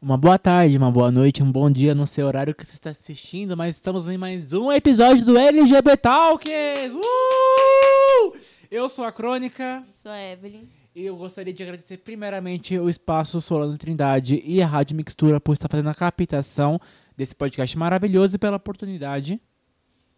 Uma boa tarde, uma boa noite, um bom dia, no seu horário que você está assistindo, mas estamos em mais um episódio do LGBT Talks! Uh! Eu sou a Crônica. Eu sou a Evelyn. E eu gostaria de agradecer primeiramente o Espaço Solano Trindade e a Rádio Mixtura por estar fazendo a captação desse podcast maravilhoso e pela oportunidade.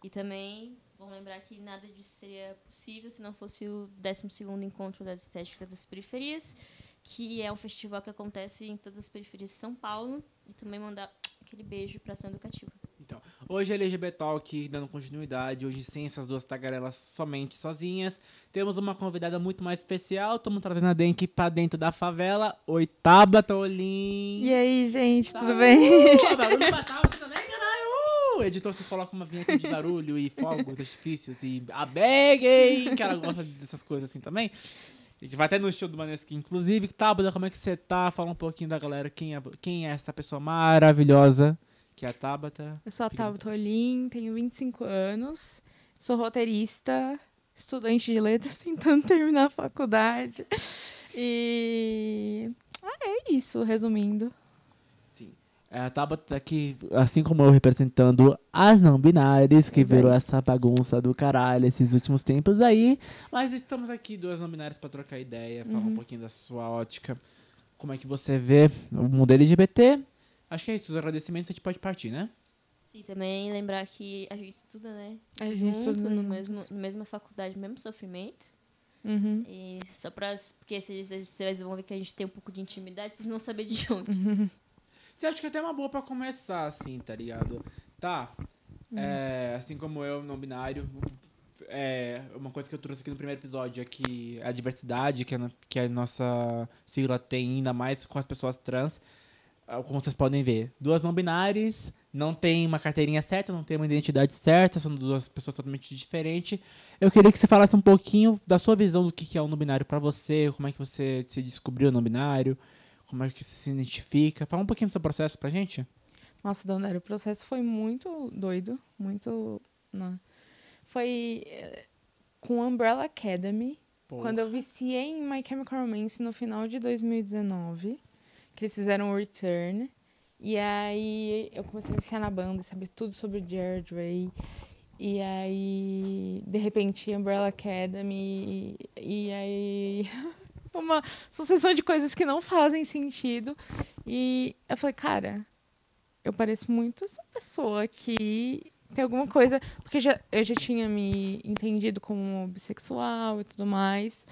E também, vamos lembrar que nada disso seria possível se não fosse o 12º Encontro das Estéticas das Periferias, que é um festival que acontece em todas as periferias de São Paulo. E também mandar aquele beijo para ação educativa. Então, hoje é LGBT Talk, dando continuidade, hoje sem essas duas tagarelas somente sozinhas. Temos uma convidada muito mais especial, estamos trazendo a Denk pra dentro da favela. Oi, Tabata! E aí, gente, Tá, tudo bem? Uh, barulho pra Tabata também, caralho! Uh, editor, você coloca uma vinheta de barulho e fogos, artifícios e a Bag, que ela gosta dessas coisas assim também. A gente vai até no show do Maneskin, inclusive. Tabata, como é que você tá? Fala um pouquinho da galera, quem é, quem é essa pessoa maravilhosa que é a Tabata. Eu sou a Tabata Olim, tenho 25 anos, sou roteirista, estudante de letras, tentando terminar a faculdade. E. Ah, é isso, resumindo. É, a Tabata tá aqui, assim como eu, representando as não binárias, que virou essa bagunça do caralho esses últimos tempos aí. Mas estamos aqui, duas não binárias, pra trocar ideia, falar Uhum. um pouquinho da sua ótica. Como é que você vê o mundo LGBT. Acho que é isso, os agradecimentos a gente pode partir, né? Sim, também lembrar que a gente estuda, né? A gente Junto, estuda no mesmo, na mesma faculdade, mesmo sofrimento. Uhum. E só pra. Porque vocês, vocês vão ver que a gente tem um pouco de intimidade, vocês não sabem de onde. Você acha que é até uma boa pra começar, assim, tá ligado? Tá. Uhum. É, assim como eu, não binário, é, uma coisa que eu trouxe aqui no primeiro episódio é que a diversidade que a, que a nossa sigla tem, ainda mais com as pessoas trans, ah, como vocês podem ver, duas não binárias, não tem uma carteirinha certa, não tem uma identidade certa, são duas pessoas totalmente diferentes. Eu queria que você falasse um pouquinho da sua visão do que é o não binário pra você, como é que você se descobriu no binário, como é que você se identifica. Fala um pouquinho do seu processo pra gente. Nossa, Dandara, o processo foi muito doido, muito. Né? Foi eh, com Umbrella Academy, quando eu viciei em My Chemical Romance no final de 2019, que eles fizeram o Return. E aí eu comecei a viciar na banda, saber tudo sobre o Jared Way. E aí, de repente, Umbrella Academy. E aí. Uma sucessão de coisas que não fazem sentido. E eu falei, cara, eu pareço muito essa pessoa que tem alguma coisa. Porque já, eu já tinha me entendido como bissexual e tudo mais.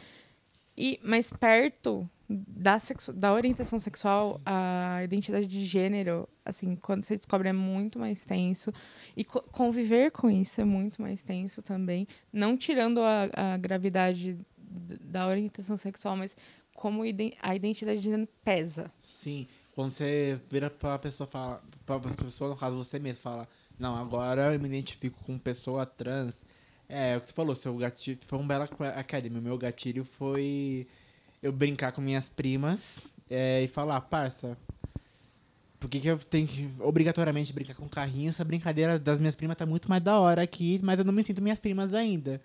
E, mas perto da, sexu- da orientação sexual, a identidade de gênero, assim, quando você descobre é muito mais tenso. E co- conviver com isso é muito mais tenso também. Não tirando a, a gravidade da orientação sexual, mas como a identidade de gênero pesa. Sim, quando você vira pra pessoa fala, pra pessoa, no caso você mesmo, fala, não, agora eu me identifico com pessoa trans. É, o que você falou, seu gatilho foi um Bela Academy. Meu gatilho foi eu brincar com minhas primas é, e falar, parça, por que, que eu tenho que obrigatoriamente brincar com carrinho? Essa brincadeira das minhas primas tá muito mais da hora aqui, mas eu não me sinto minhas primas ainda.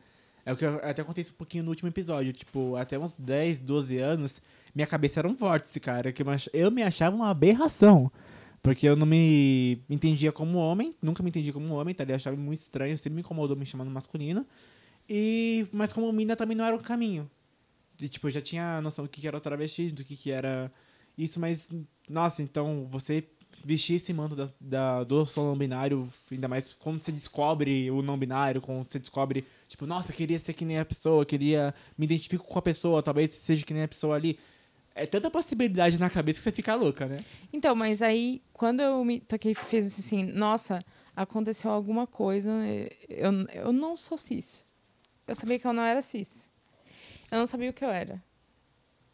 É o que eu até isso um pouquinho no último episódio. Tipo, até uns 10, 12 anos, minha cabeça era um vórtice, cara. Que eu me achava uma aberração. Porque eu não me entendia como homem, nunca me entendi como homem, tá? Eu achava muito estranho, sempre me incomodou me chamando masculino. E, mas como mina também não era o caminho. E, tipo, eu já tinha noção do que que era o travesti, do que, que era isso, mas, nossa, então você vestir esse manto da, da- do sou não binário, ainda mais quando você descobre o não binário, quando você descobre, tipo, nossa, queria ser que nem a pessoa, queria me identifico com a pessoa, talvez seja que nem a pessoa ali. É tanta possibilidade na cabeça que você fica louca, né? Então, mas aí, quando eu me toquei, fiz assim, nossa, aconteceu alguma coisa, eu, eu não sou cis. Eu sabia que eu não era cis. Eu não sabia o que eu era.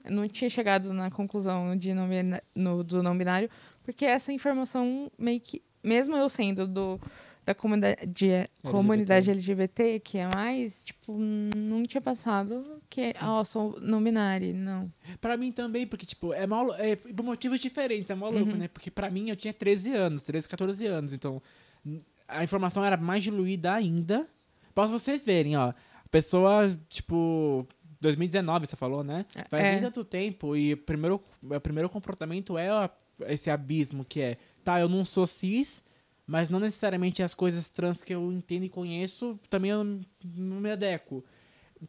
Eu não tinha chegado na conclusão de não no, do não binário, porque essa informação meio que, mesmo eu sendo do, da comunidade, comunidade LGBT, que é mais, tipo, não tinha passado que, ah, eu sou não binário, não. Pra mim também, porque, tipo, é mal. É, por motivos diferentes, é mal louco, Uhum. né? Porque pra mim eu tinha 13 anos, 13, 14 anos. Então, a informação era mais diluída ainda. Pra vocês verem, ó. A pessoa, tipo. 2019, você falou, né? Faz É. nem tanto tempo e o primeiro, o primeiro confrontamento é a esse abismo que é, tá, eu não sou cis, mas não necessariamente as coisas trans que eu entendo e conheço, também eu não, me adequo.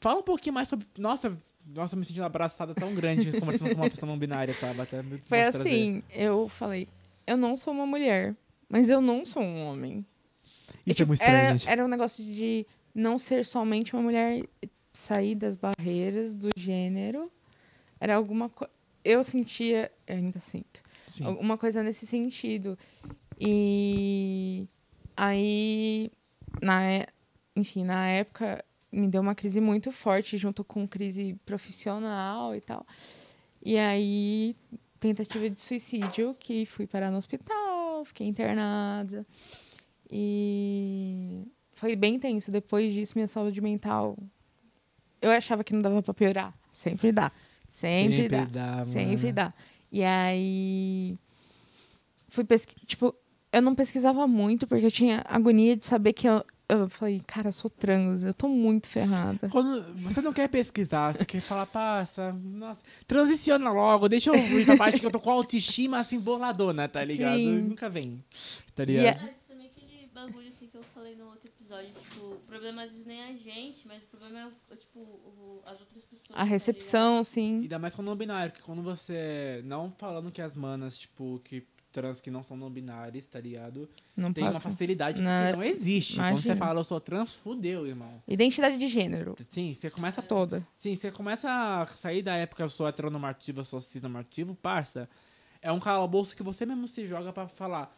Fala um pouquinho mais sobre. Nossa, nossa, me sentindo abraçada tão grande conversando com uma pessoa não binária, tá? Até Foi assim, eu falei, eu não sou uma mulher, mas eu não sou um homem. Isso é tipo, muito estranho, era, gente. era um negócio de não ser somente uma mulher, sair das barreiras do gênero. Era alguma coisa. Eu sentia, eu ainda sinto, Sim. alguma coisa nesse sentido. E aí, na, é- enfim, na época me deu uma crise muito forte junto com crise profissional e tal. E aí, tentativa de suicídio, que fui parar no hospital, fiquei internada. E foi bem tenso. Depois disso, minha saúde mental. Eu achava que não dava pra piorar. Sempre dá. Sempre, dá. dá, Sempre dá. E aí. Fui pesquisar. Tipo, eu não pesquisava muito, porque eu tinha agonia de saber que eu. Eu falei, cara, eu sou trans, eu tô muito ferrada. Quando você não quer pesquisar, você quer falar, passa, nossa, transiciona logo, deixa eu ir pra parte que eu tô com autoestima assim boladona, tá ligado? Sim. Nunca vem, tá E ligado? é- Ah, isso também é aquele bagulho assim que eu falei no episódio, tipo, o problema às vezes nem é a gente, mas o problema é, tipo, o- as outras pessoas. A tá recepção, sim. Ainda mais com não binário, que quando você. Não falando que as manas, tipo, que trans que não são não binárias, tá ligado? Não Tem uma facilidade Na- que não existe. Quando você Imagina. fala, eu sou trans, fudeu, irmão. Identidade de gênero. Sim, você começa Toda. Sim, você começa a sair da época eu sou heteronormativo, eu sou cisnormativo, parça. É um calabouço que você mesmo se joga pra falar.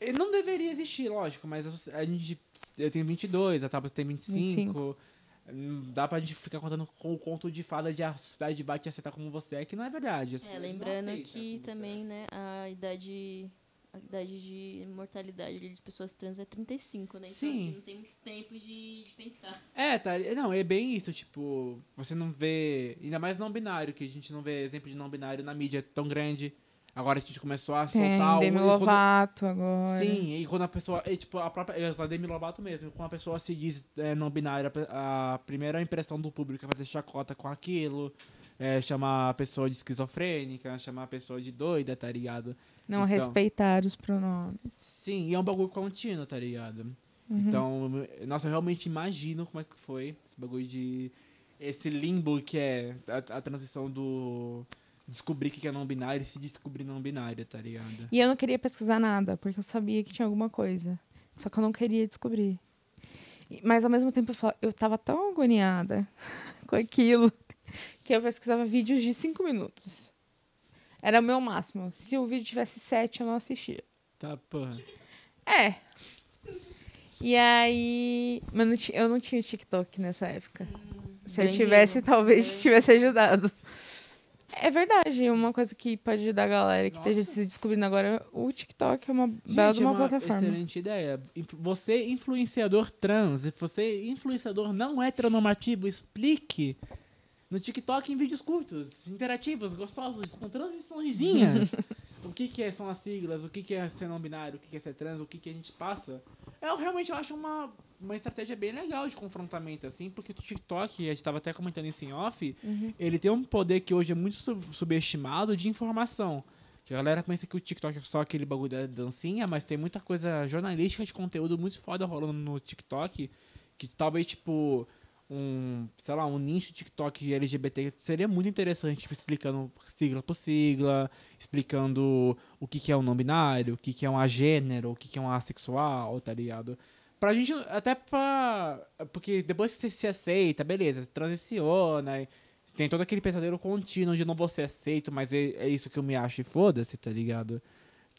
Ele não deveria existir, lógico, mas a gente. Eu tenho 22, a Tabata tem 25. Hum, Dá pra gente ficar contando com o conto de fada de a sociedade vai te aceitar como você é, que não é verdade. A É, lembrando aceita que é. também, né, a idade. A idade de mortalidade de pessoas trans é 35, né? Então, Sim. assim, não tem muito tempo de, de pensar. É, tá. Não, é bem isso, tipo, você não vê. Ainda mais não binário, que a gente não vê exemplo de não binário na mídia tão grande. Agora a gente começou a Tem soltar o. Demi quando- Lovato agora. Sim, e quando a pessoa. E, tipo, a própria. Eu sou a Demi Lovato mesmo. Quando a pessoa se diz é, não binária, a primeira impressão do público é fazer chacota com aquilo. É, chamar a pessoa de esquizofrênica, chamar a pessoa de doida, tá ligado? Não Então. respeitar os pronomes. Sim, e é um bagulho contínuo, tá ligado? Uhum. Então, nossa, eu realmente imagino como é que foi esse bagulho de. Esse limbo que é a, a transição do. Descobrir o que é não binário e se descobrir não binária, tá ligado? E eu não queria pesquisar nada, porque eu sabia que tinha alguma coisa. Só que eu não queria descobrir. Mas ao mesmo tempo eu, falava- eu tava tão agoniada com aquilo que eu pesquisava vídeos de cinco minutos. Era o meu máximo. Se o vídeo tivesse sete, eu não assistia. Tá, porra. É. E aí. Mas não eu não tinha TikTok nessa época. Se eu tivesse, talvez É. tivesse ajudado. É verdade, uma coisa que pode ajudar a galera que esteja Nossa. se descobrindo agora, o TikTok é uma bela de Gente, é uma, uma plataforma. excelente ideia. Você, influenciador trans, você, influenciador não heteronormativo, explique no TikTok em vídeos curtos, interativos, gostosos, com transiçõezinhas. o que, que é- são as siglas, o que, que é ser não binário, o que, que é ser trans, o que, que a gente passa. Eu realmente acho uma, uma estratégia bem legal de confrontamento, assim, porque o TikTok, a gente tava até comentando isso em off, Uhum. ele tem um poder que hoje é muito sub- subestimado de informação. Que a galera pensa que o TikTok é só aquele bagulho da dancinha, mas tem muita coisa jornalística de conteúdo muito foda rolando no TikTok. Que talvez, tipo, um, sei lá, um nicho TikTok LGBT seria muito interessante, tipo, explicando sigla por sigla, explicando o que, que é um não binário, o que, que é um agênero, o que, que é um assexual, tá ligado? Pra gente, até pra. Porque depois que você se aceita, beleza, você transiciona, tem todo aquele pesadelo contínuo de não vou ser aceito, mas é, é isso que eu me acho e foda-se, tá ligado?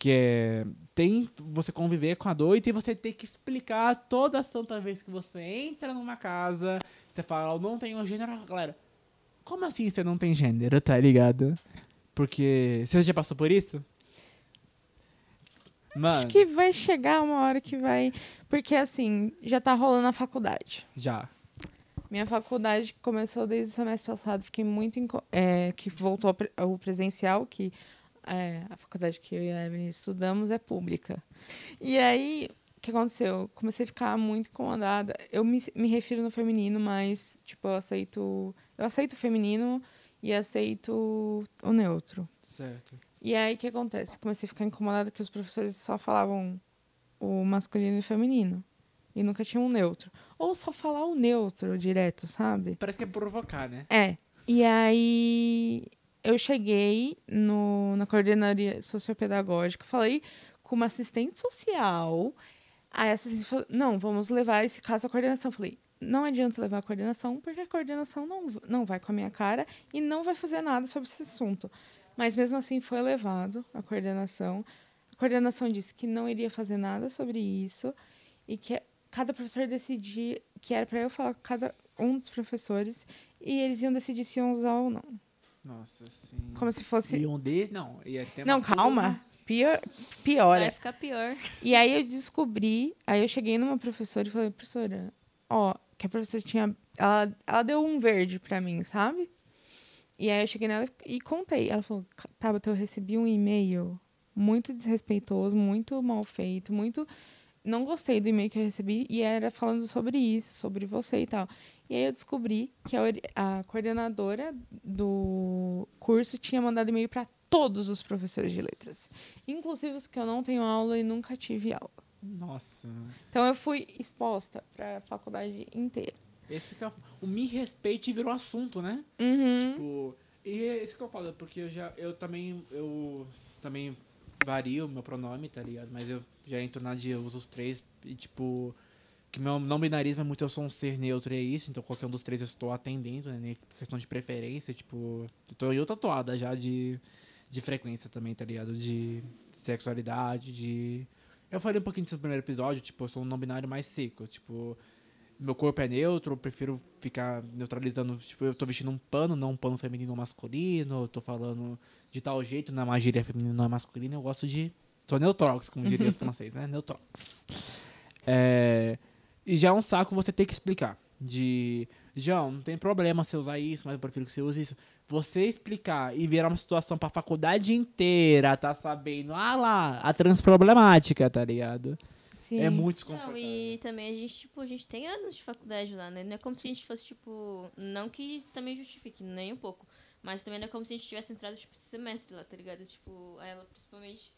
Que é. Tem você conviver com a dor e tem você ter que explicar toda santa vez que você entra numa casa, você fala, eu não tenho gênero, galera. Como assim você não tem gênero, tá ligado? Porque. Você já passou por isso? Mano, Acho que vai chegar uma hora que vai. Porque assim, já tá rolando a faculdade. já. Minha faculdade começou desde o semestre passado, fiquei muito. É, que voltou ao presencial, que é, a faculdade que eu e a Evelyn estudamos é pública. E aí, o que aconteceu? Comecei a ficar muito incomodada. Eu me, me refiro no feminino, mas, tipo, eu aceito. Eu aceito o feminino e aceito o neutro. Certo. E aí, o que acontece? Comecei a ficar incomodada que os professores só falavam o masculino e feminino. E nunca tinha um neutro. Ou só falar o neutro direto, sabe? Parece que é provocar, né? É. E aí eu cheguei no, na coordenadoria sociopedagógica, falei com uma assistente social. Aí a assistente falou: não, vamos levar esse caso à coordenação. Eu falei, não adianta levar a coordenação, porque a coordenação não, não vai com a minha cara e não vai fazer nada sobre esse assunto. Mas mesmo assim foi levado à coordenação. A coordenação disse que não iria fazer nada sobre isso e que cada professor decidia que era para eu falar com cada um dos professores e eles iam decidir se iam usar ou não. Nossa, sim. Como se fosse. E um de... Não, ia ter Não, calma. Pior, piora. Vai ficar pior. E aí eu descobri, aí eu cheguei numa professora e falei, professora, ó, que a professora tinha. Ela, ela deu um verde pra mim, sabe? E aí eu cheguei nela e contei. Ela falou, Tabata, eu recebi um e-mail muito desrespeitoso, muito mal feito, muito. Não gostei do e-mail que eu recebi e era falando sobre isso, sobre você e tal. E aí eu descobri que a, a coordenadora do curso tinha mandado e-mail para todos os professores de letras, inclusive os que eu não tenho aula e nunca tive aula. Nossa. Então eu fui exposta para a faculdade inteira. Esse que é o... me respeite virou assunto, né? Uhum. Tipo, e é isso que eu falo, porque eu já, eu também, eu também vario o meu pronome, tá ligado? Mas eu já entro na de eu uso os três e, tipo, que meu não binarismo é muito eu sou um ser neutro e é isso, então qualquer um dos três eu estou atendendo, né? Questão de preferência, tipo, eu tô em outra toada já de, de frequência também, tá ligado? De sexualidade, de... Eu falei um pouquinho disso no primeiro episódio, tipo, eu sou um não binário mais seco, tipo meu corpo é neutro, eu prefiro ficar neutralizando. Tipo, eu tô vestindo um pano, não um pano feminino ou masculino. Eu tô falando de tal jeito, não é gíria feminina, não é masculina. Eu gosto de. Sou neutrox, como diriam os franceses, né? Neutrox. É, e já é um saco você ter que explicar. De. João, não tem problema você usar isso, mas eu prefiro que você use isso. Você explicar e virar uma situação pra faculdade inteira, tá sabendo? Ah lá, a transproblemática, tá ligado? Sim. É muito Não, desconfortável. e também a gente, tipo, a gente tem anos de faculdade lá, né? Não é como se a gente fosse, tipo. Não que isso também justifique, nem um pouco. Mas também não é como se a gente tivesse entrado, tipo, esse semestre lá, tá ligado? Tipo, ela principalmente.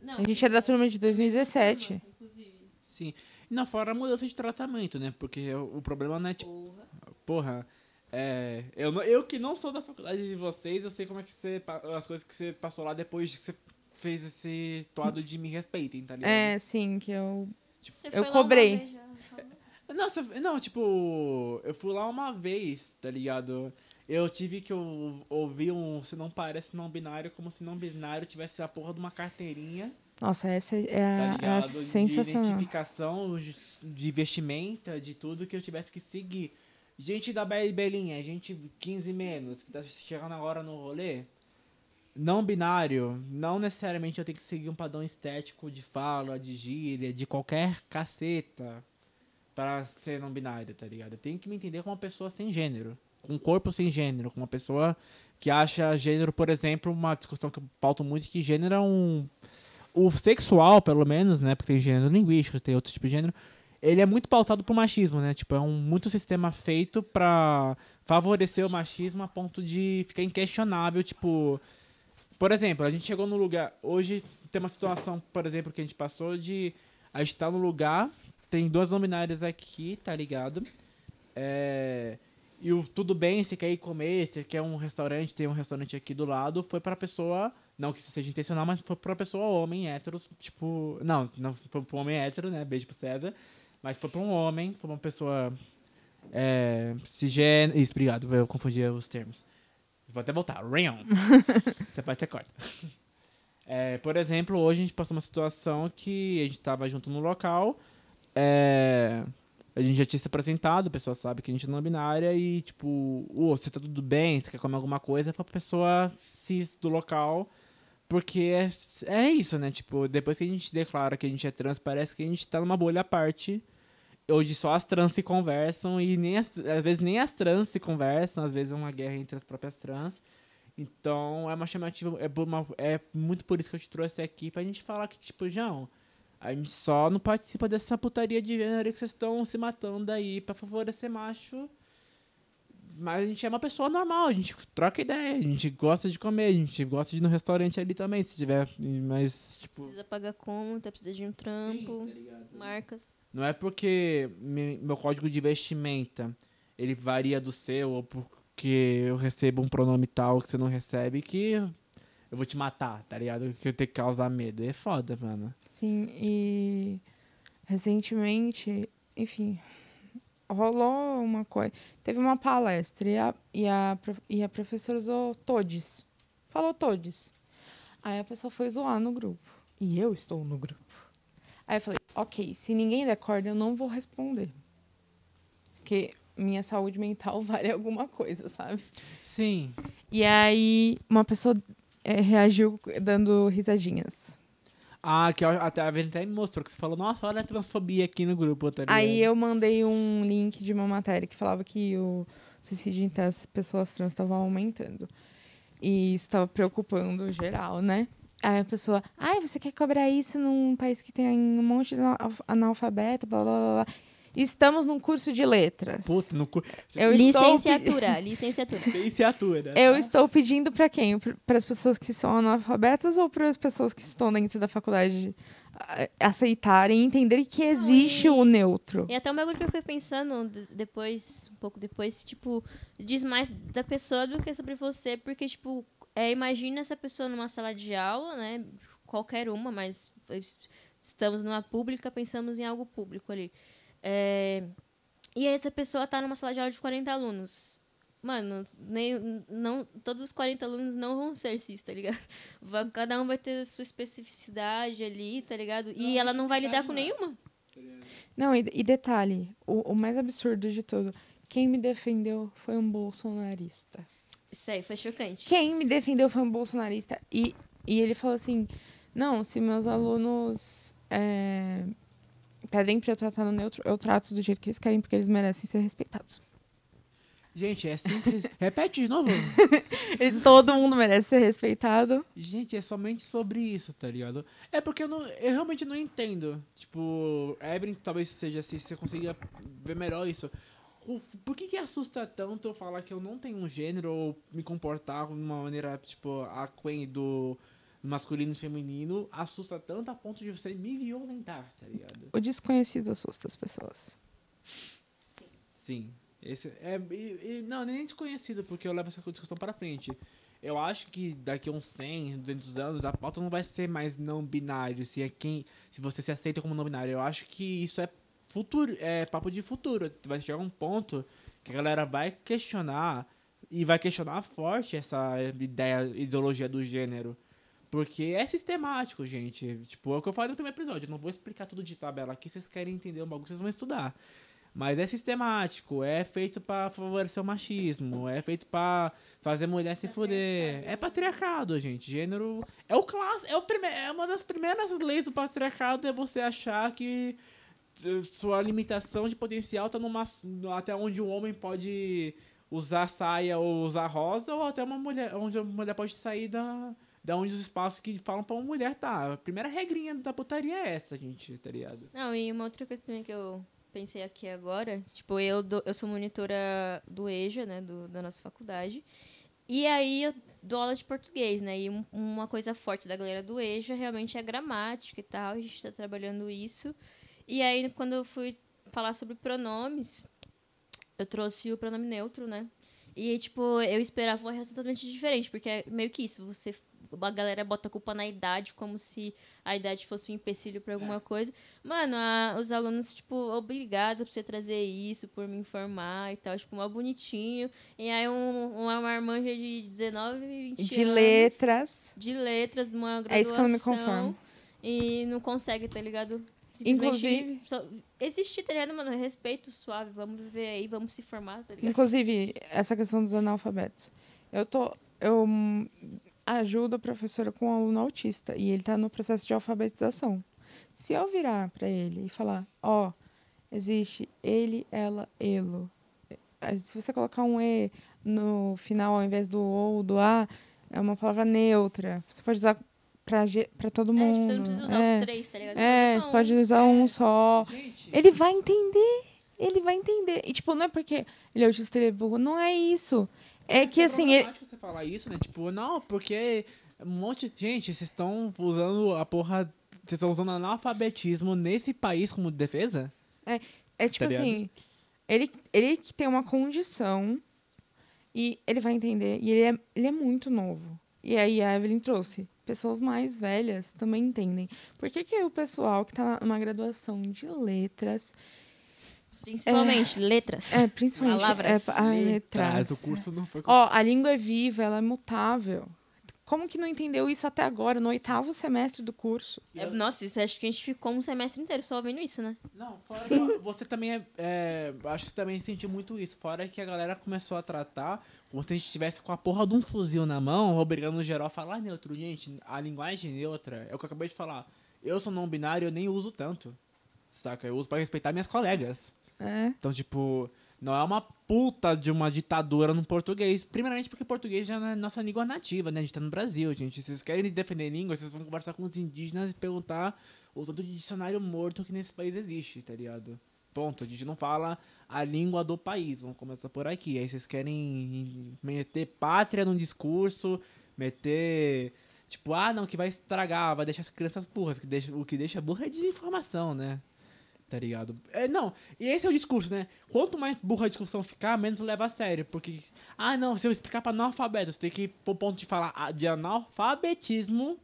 Não, A gente é da turma de 2017. Inclusive. Sim. E na fora a mudança de tratamento, né? Porque o, o problema não é tipo. Porra. Porra. É, eu, não- eu que não sou da faculdade de vocês, eu sei como é que você. As coisas que você passou lá depois que você fez esse toado de me respeitem, tá ligado? É, sim, que eu. Você Eu foi lá uma cobrei. vez já, calma. Não, tipo, eu fui lá uma vez, tá ligado? Eu tive que ou- ouvir um se não parece não binário, como se não binário tivesse a porra de uma carteirinha, Nossa, essa é tá a, é a ligado? De identificação, de- vestimenta, de tudo que eu tivesse que seguir. Gente da Be- Belinha, gente 15 menos, que tá chegando agora no rolê, não binário, não necessariamente eu tenho que seguir um padrão estético de fala, de gíria, de qualquer caceta pra ser não binário, tá ligado? Eu tenho que me entender como uma pessoa sem gênero, com um corpo sem gênero, com uma pessoa que acha gênero, por exemplo, uma discussão que eu pauto muito que gênero é um o sexual, pelo menos, né, porque tem gênero linguístico, tem outro tipo de gênero, ele é muito pautado por machismo, né? Tipo, é um muito sistema feito pra favorecer o machismo a ponto de ficar inquestionável, tipo, por exemplo, a gente chegou no lugar. Hoje tem uma situação, por exemplo, que a gente passou de. A gente tá no lugar, tem duas luminárias aqui, tá ligado? É, e o tudo bem, você quer ir comer, você quer um restaurante, tem um restaurante aqui do lado, foi pra pessoa. Não que isso seja intencional, mas foi pra pessoa homem, hétero, tipo. Não, não foi um homem hétero, né? Beijo pro César. Mas foi pra um homem, foi uma pessoa. É, cisgênero. Isso, obrigado, eu confundi os termos. Vou até voltar. Rayon. Você faz, você corta. É, por exemplo, hoje a gente passou uma situação que a gente tava junto no local. é, a gente já tinha se apresentado, a pessoa sabe que a gente é não binária e, tipo, você tá tudo bem? Você quer comer alguma coisa? Pra pessoa cis do local. Porque é, é isso, né? Tipo, depois que a gente declara que a gente é trans, parece que a gente tá numa bolha à parte. Onde só as trans se conversam e nem as- às vezes nem as trans se conversam, às vezes é uma guerra entre as próprias trans. Então é uma chamativa, é, uma- é muito por isso que eu te trouxe aqui pra gente falar que, tipo, João, a gente só não participa dessa putaria de gênero que vocês estão se matando aí pra favorecer macho mas a gente é uma pessoa normal, a gente troca ideia, a gente gosta de comer, a gente gosta de ir no restaurante ali também, se tiver. Mas, tipo. Precisa pagar conta, precisa de um trampo, Sim, tá ligado? marcas. Não é porque me- meu código de vestimenta ele varia do seu ou porque eu recebo um pronome tal que você não recebe que eu vou te matar, tá ligado? Que eu tenho que causar medo. É foda, mano. Sim, e recentemente, enfim, rolou uma coisa. Teve uma palestra e a, e a, e a professora usou todes. Falou todes. Aí a pessoa foi zoar no grupo. E eu estou no grupo. Aí eu falei, ok, se ninguém der corda, eu não vou responder. Porque minha saúde mental vale alguma coisa, sabe? Sim. E aí uma pessoa eh, reagiu dando risadinhas. Ah, que a Vênia até me mostrou que você falou, nossa, olha a transfobia aqui no grupo, tá? Aí eu mandei um link de uma matéria que falava que o suicídio entre as pessoas trans estava aumentando. E isso estava preocupando geral, né? Aí a pessoa, ai, você quer cobrar isso num país que tem um monte de anal- analfabeto, blá blá blá. blá. Estamos num curso de letras. Puta, no cu. Eu estou pe- licenciatura, licenciatura. Licenciatura. Eu tá? estou pedindo para quem? Para as pessoas que são analfabetas ou para as pessoas que estão dentro da faculdade ah, aceitarem e entenderem que existe o neutro? E até um bagulho que eu fiquei pensando de- depois, um pouco depois, tipo, diz mais da pessoa do que sobre você, porque, tipo, é, imagina essa pessoa numa sala de aula, né? Qualquer uma, mas es- estamos numa pública, pensamos em algo público ali. É, e aí essa pessoa tá numa sala de aula de 40 alunos. Mano, nem, não, todos os 40 alunos não vão ser cis, tá ligado? Cada um vai ter a sua especificidade ali, tá ligado? E ela não vai lidar com nenhuma. Não, e, e detalhe, o, o mais absurdo de tudo, quem me defendeu foi um bolsonarista. Isso aí foi chocante. Quem me defendeu foi um bolsonarista. E, e ele falou assim, não, se meus alunos é, pedem pra eu tratar no neutro, eu trato do jeito que eles querem, porque eles merecem ser respeitados. Gente, é simples. Repete de novo. Todo mundo merece ser respeitado. Gente, é somente sobre isso, tá ligado? É porque eu, não, eu realmente não entendo. Tipo, Ebrin talvez seja assim, se você consiga ver melhor isso. Por que que assusta tanto eu falar que eu não tenho um gênero ou me comportar de uma maneira, tipo, aquém do masculino e feminino? Assusta tanto a ponto de você me violentar, tá ligado? O desconhecido assusta as pessoas. Sim. Esse é, e- e- não, nem desconhecido, porque eu levo essa discussão para frente. Eu acho que daqui a uns 100, 200 anos, a pauta não vai ser mais não binário, se é quem, se você se aceita como não binário. Eu acho que isso é futuro, é papo de futuro. Vai chegar um ponto que a galera vai questionar e vai questionar forte essa ideia, ideologia do gênero. Porque é sistemático, gente. Tipo, é o que eu falei no primeiro episódio. Eu não vou explicar tudo de tabela aqui. Vocês querem entender o bagulho, vocês vão estudar. Mas é sistemático, é feito pra favorecer o machismo, é feito pra fazer mulher se fuder. É patriarcado, gente. Gênero é o clássico, é o é uma das primeiras leis do patriarcado é você achar que sua limitação de potencial tá numa até onde um homem pode usar saia ou usar rosa ou até uma mulher onde a mulher pode sair da da onde os espaços que falam pra uma mulher tá. A primeira regrinha da putaria é essa, gente, tá ligado? Não, e uma outra coisa também que eu pensei aqui agora, tipo, eu, dou- eu sou monitora do EJA, né, do, da nossa faculdade, e aí eu dou aula de português, né, e um- uma coisa forte da galera do EJA realmente é gramática e tal, a gente está trabalhando isso, e aí quando eu fui falar sobre pronomes, eu trouxe o pronome neutro, né, e, tipo, eu esperava uma reação totalmente diferente, porque é meio que isso, você... A galera bota a culpa na idade, como se a idade fosse um empecilho pra alguma coisa. Mano, a- os alunos, tipo, obrigado por você trazer isso, por me informar e tal, tipo, mó bonitinho. E aí um, uma marmanja de 19, 20 De anos, letras. De letras, de uma graduação. É isso que eu não me conformo. E não consegue, tá ligado? Inclusive- só- existe, tá ligado, mano? Respeito suave, vamos viver aí, vamos se formar, tá ligado? Inclusive, essa questão dos analfabetos. Eu tô. Eu ajudo a professora com um aluno autista e ele está no processo de alfabetização. Se eu virar para ele e falar, ó, existe ele, ela, elo. Aí, Se você colocar um E no final ao invés do O ou do A, é uma palavra neutra. Você pode usar para todo É, mundo. tipo, você não precisa usar é. os três, tá ligado? É, Você você usa pode um. usar um só. Gente, Ele vai entender. ele vai entender. E, tipo, não é porque ele é autista, ele é burro. Não é isso. É que, assim... Ele... você falar isso, né? Tipo, não, porque um monte... Gente, vocês estão usando a porra... Vocês estão usando analfabetismo nesse país como defesa? É, é tipo tá assim... Ele, ele que tem uma condição e ele vai entender. E ele é, ele é muito novo. E aí a Evelyn trouxe. Pessoas mais velhas também entendem. Por que, que o pessoal que está numa graduação de letras. Principalmente, é, letras. É, principalmente. Palavras. É, a letras. o curso não foi. Ó, a língua é viva, ela é mutável. Como que não entendeu isso até agora, no oitavo semestre do curso? É, nossa, isso acho que a gente ficou um semestre inteiro só vendo isso, né? Não, fora você também é, é, Acho que você também sentiu muito isso. Fora que a galera começou a tratar como se a gente estivesse com a porra de um fuzil na mão, obrigando o geral a falar neutro. Gente, a linguagem neutra é o que eu acabei de falar. Eu sou não binário, eu nem uso tanto. Saca? Eu uso para respeitar minhas colegas. É. Então, tipo, não é uma puta de uma ditadura no português. Primeiramente porque português já é nossa língua nativa, né? A gente tá no Brasil, gente. Se vocês querem defender língua, vocês vão conversar com os indígenas e perguntar o tanto de dicionário morto que nesse país existe, tá ligado? Ponto. A gente não fala a língua do país. Vamos começar por aqui. Aí vocês querem meter pátria num discurso, meter. Tipo, ah, não, que vai estragar, vai deixar as crianças burras. Que deixa, o que deixa burra é desinformação, né? Tá ligado? É, não, e esse é o discurso, né? Quanto mais burra a discussão ficar, menos leva a sério. Porque, ah, não, se eu explicar pra analfabeto, você tem que ir pro ponto de falar ah, de analfabetismo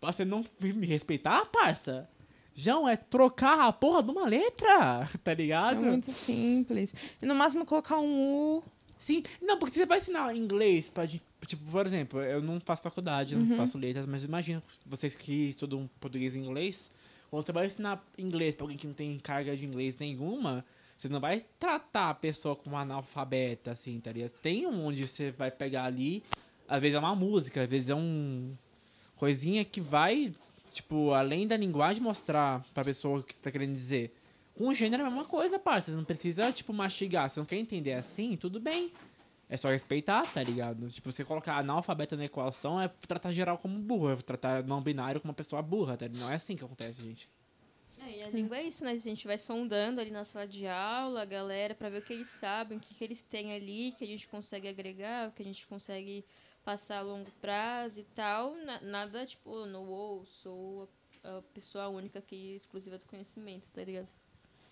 pra você não me respeitar, parça. João, é trocar a porra de uma letra, tá ligado? É muito simples. E no máximo colocar um U. Sim, não, porque você vai ensinar inglês pra gente. Tipo, por exemplo, eu não faço faculdade, uhum. não faço letras, mas imagina vocês que estudam português e inglês quando você vai ensinar inglês pra alguém que não tem carga de inglês nenhuma, você não vai tratar a pessoa como analfabeta, assim, tá ligado? Tem onde você vai pegar ali, às vezes é uma música, às vezes é um coisinha que vai, tipo, além da linguagem mostrar pra pessoa o que você tá querendo dizer. Com gênero é a mesma coisa, parça. Você não precisa, tipo, mastigar. Você não quer entender assim, tudo bem. É só respeitar, tá ligado? Tipo, você colocar analfabeto na equação é tratar geral como burro, é tratar não binário como uma pessoa burra, tá? Não é assim que acontece, gente. É, e a língua é isso, né? A gente vai sondando ali na sala de aula a galera para ver o que eles sabem, o que, que eles têm ali, que a gente consegue agregar, o que a gente consegue passar a longo prazo e tal. nada, tipo, no ou sou a, a pessoa única aqui exclusiva do conhecimento, tá ligado?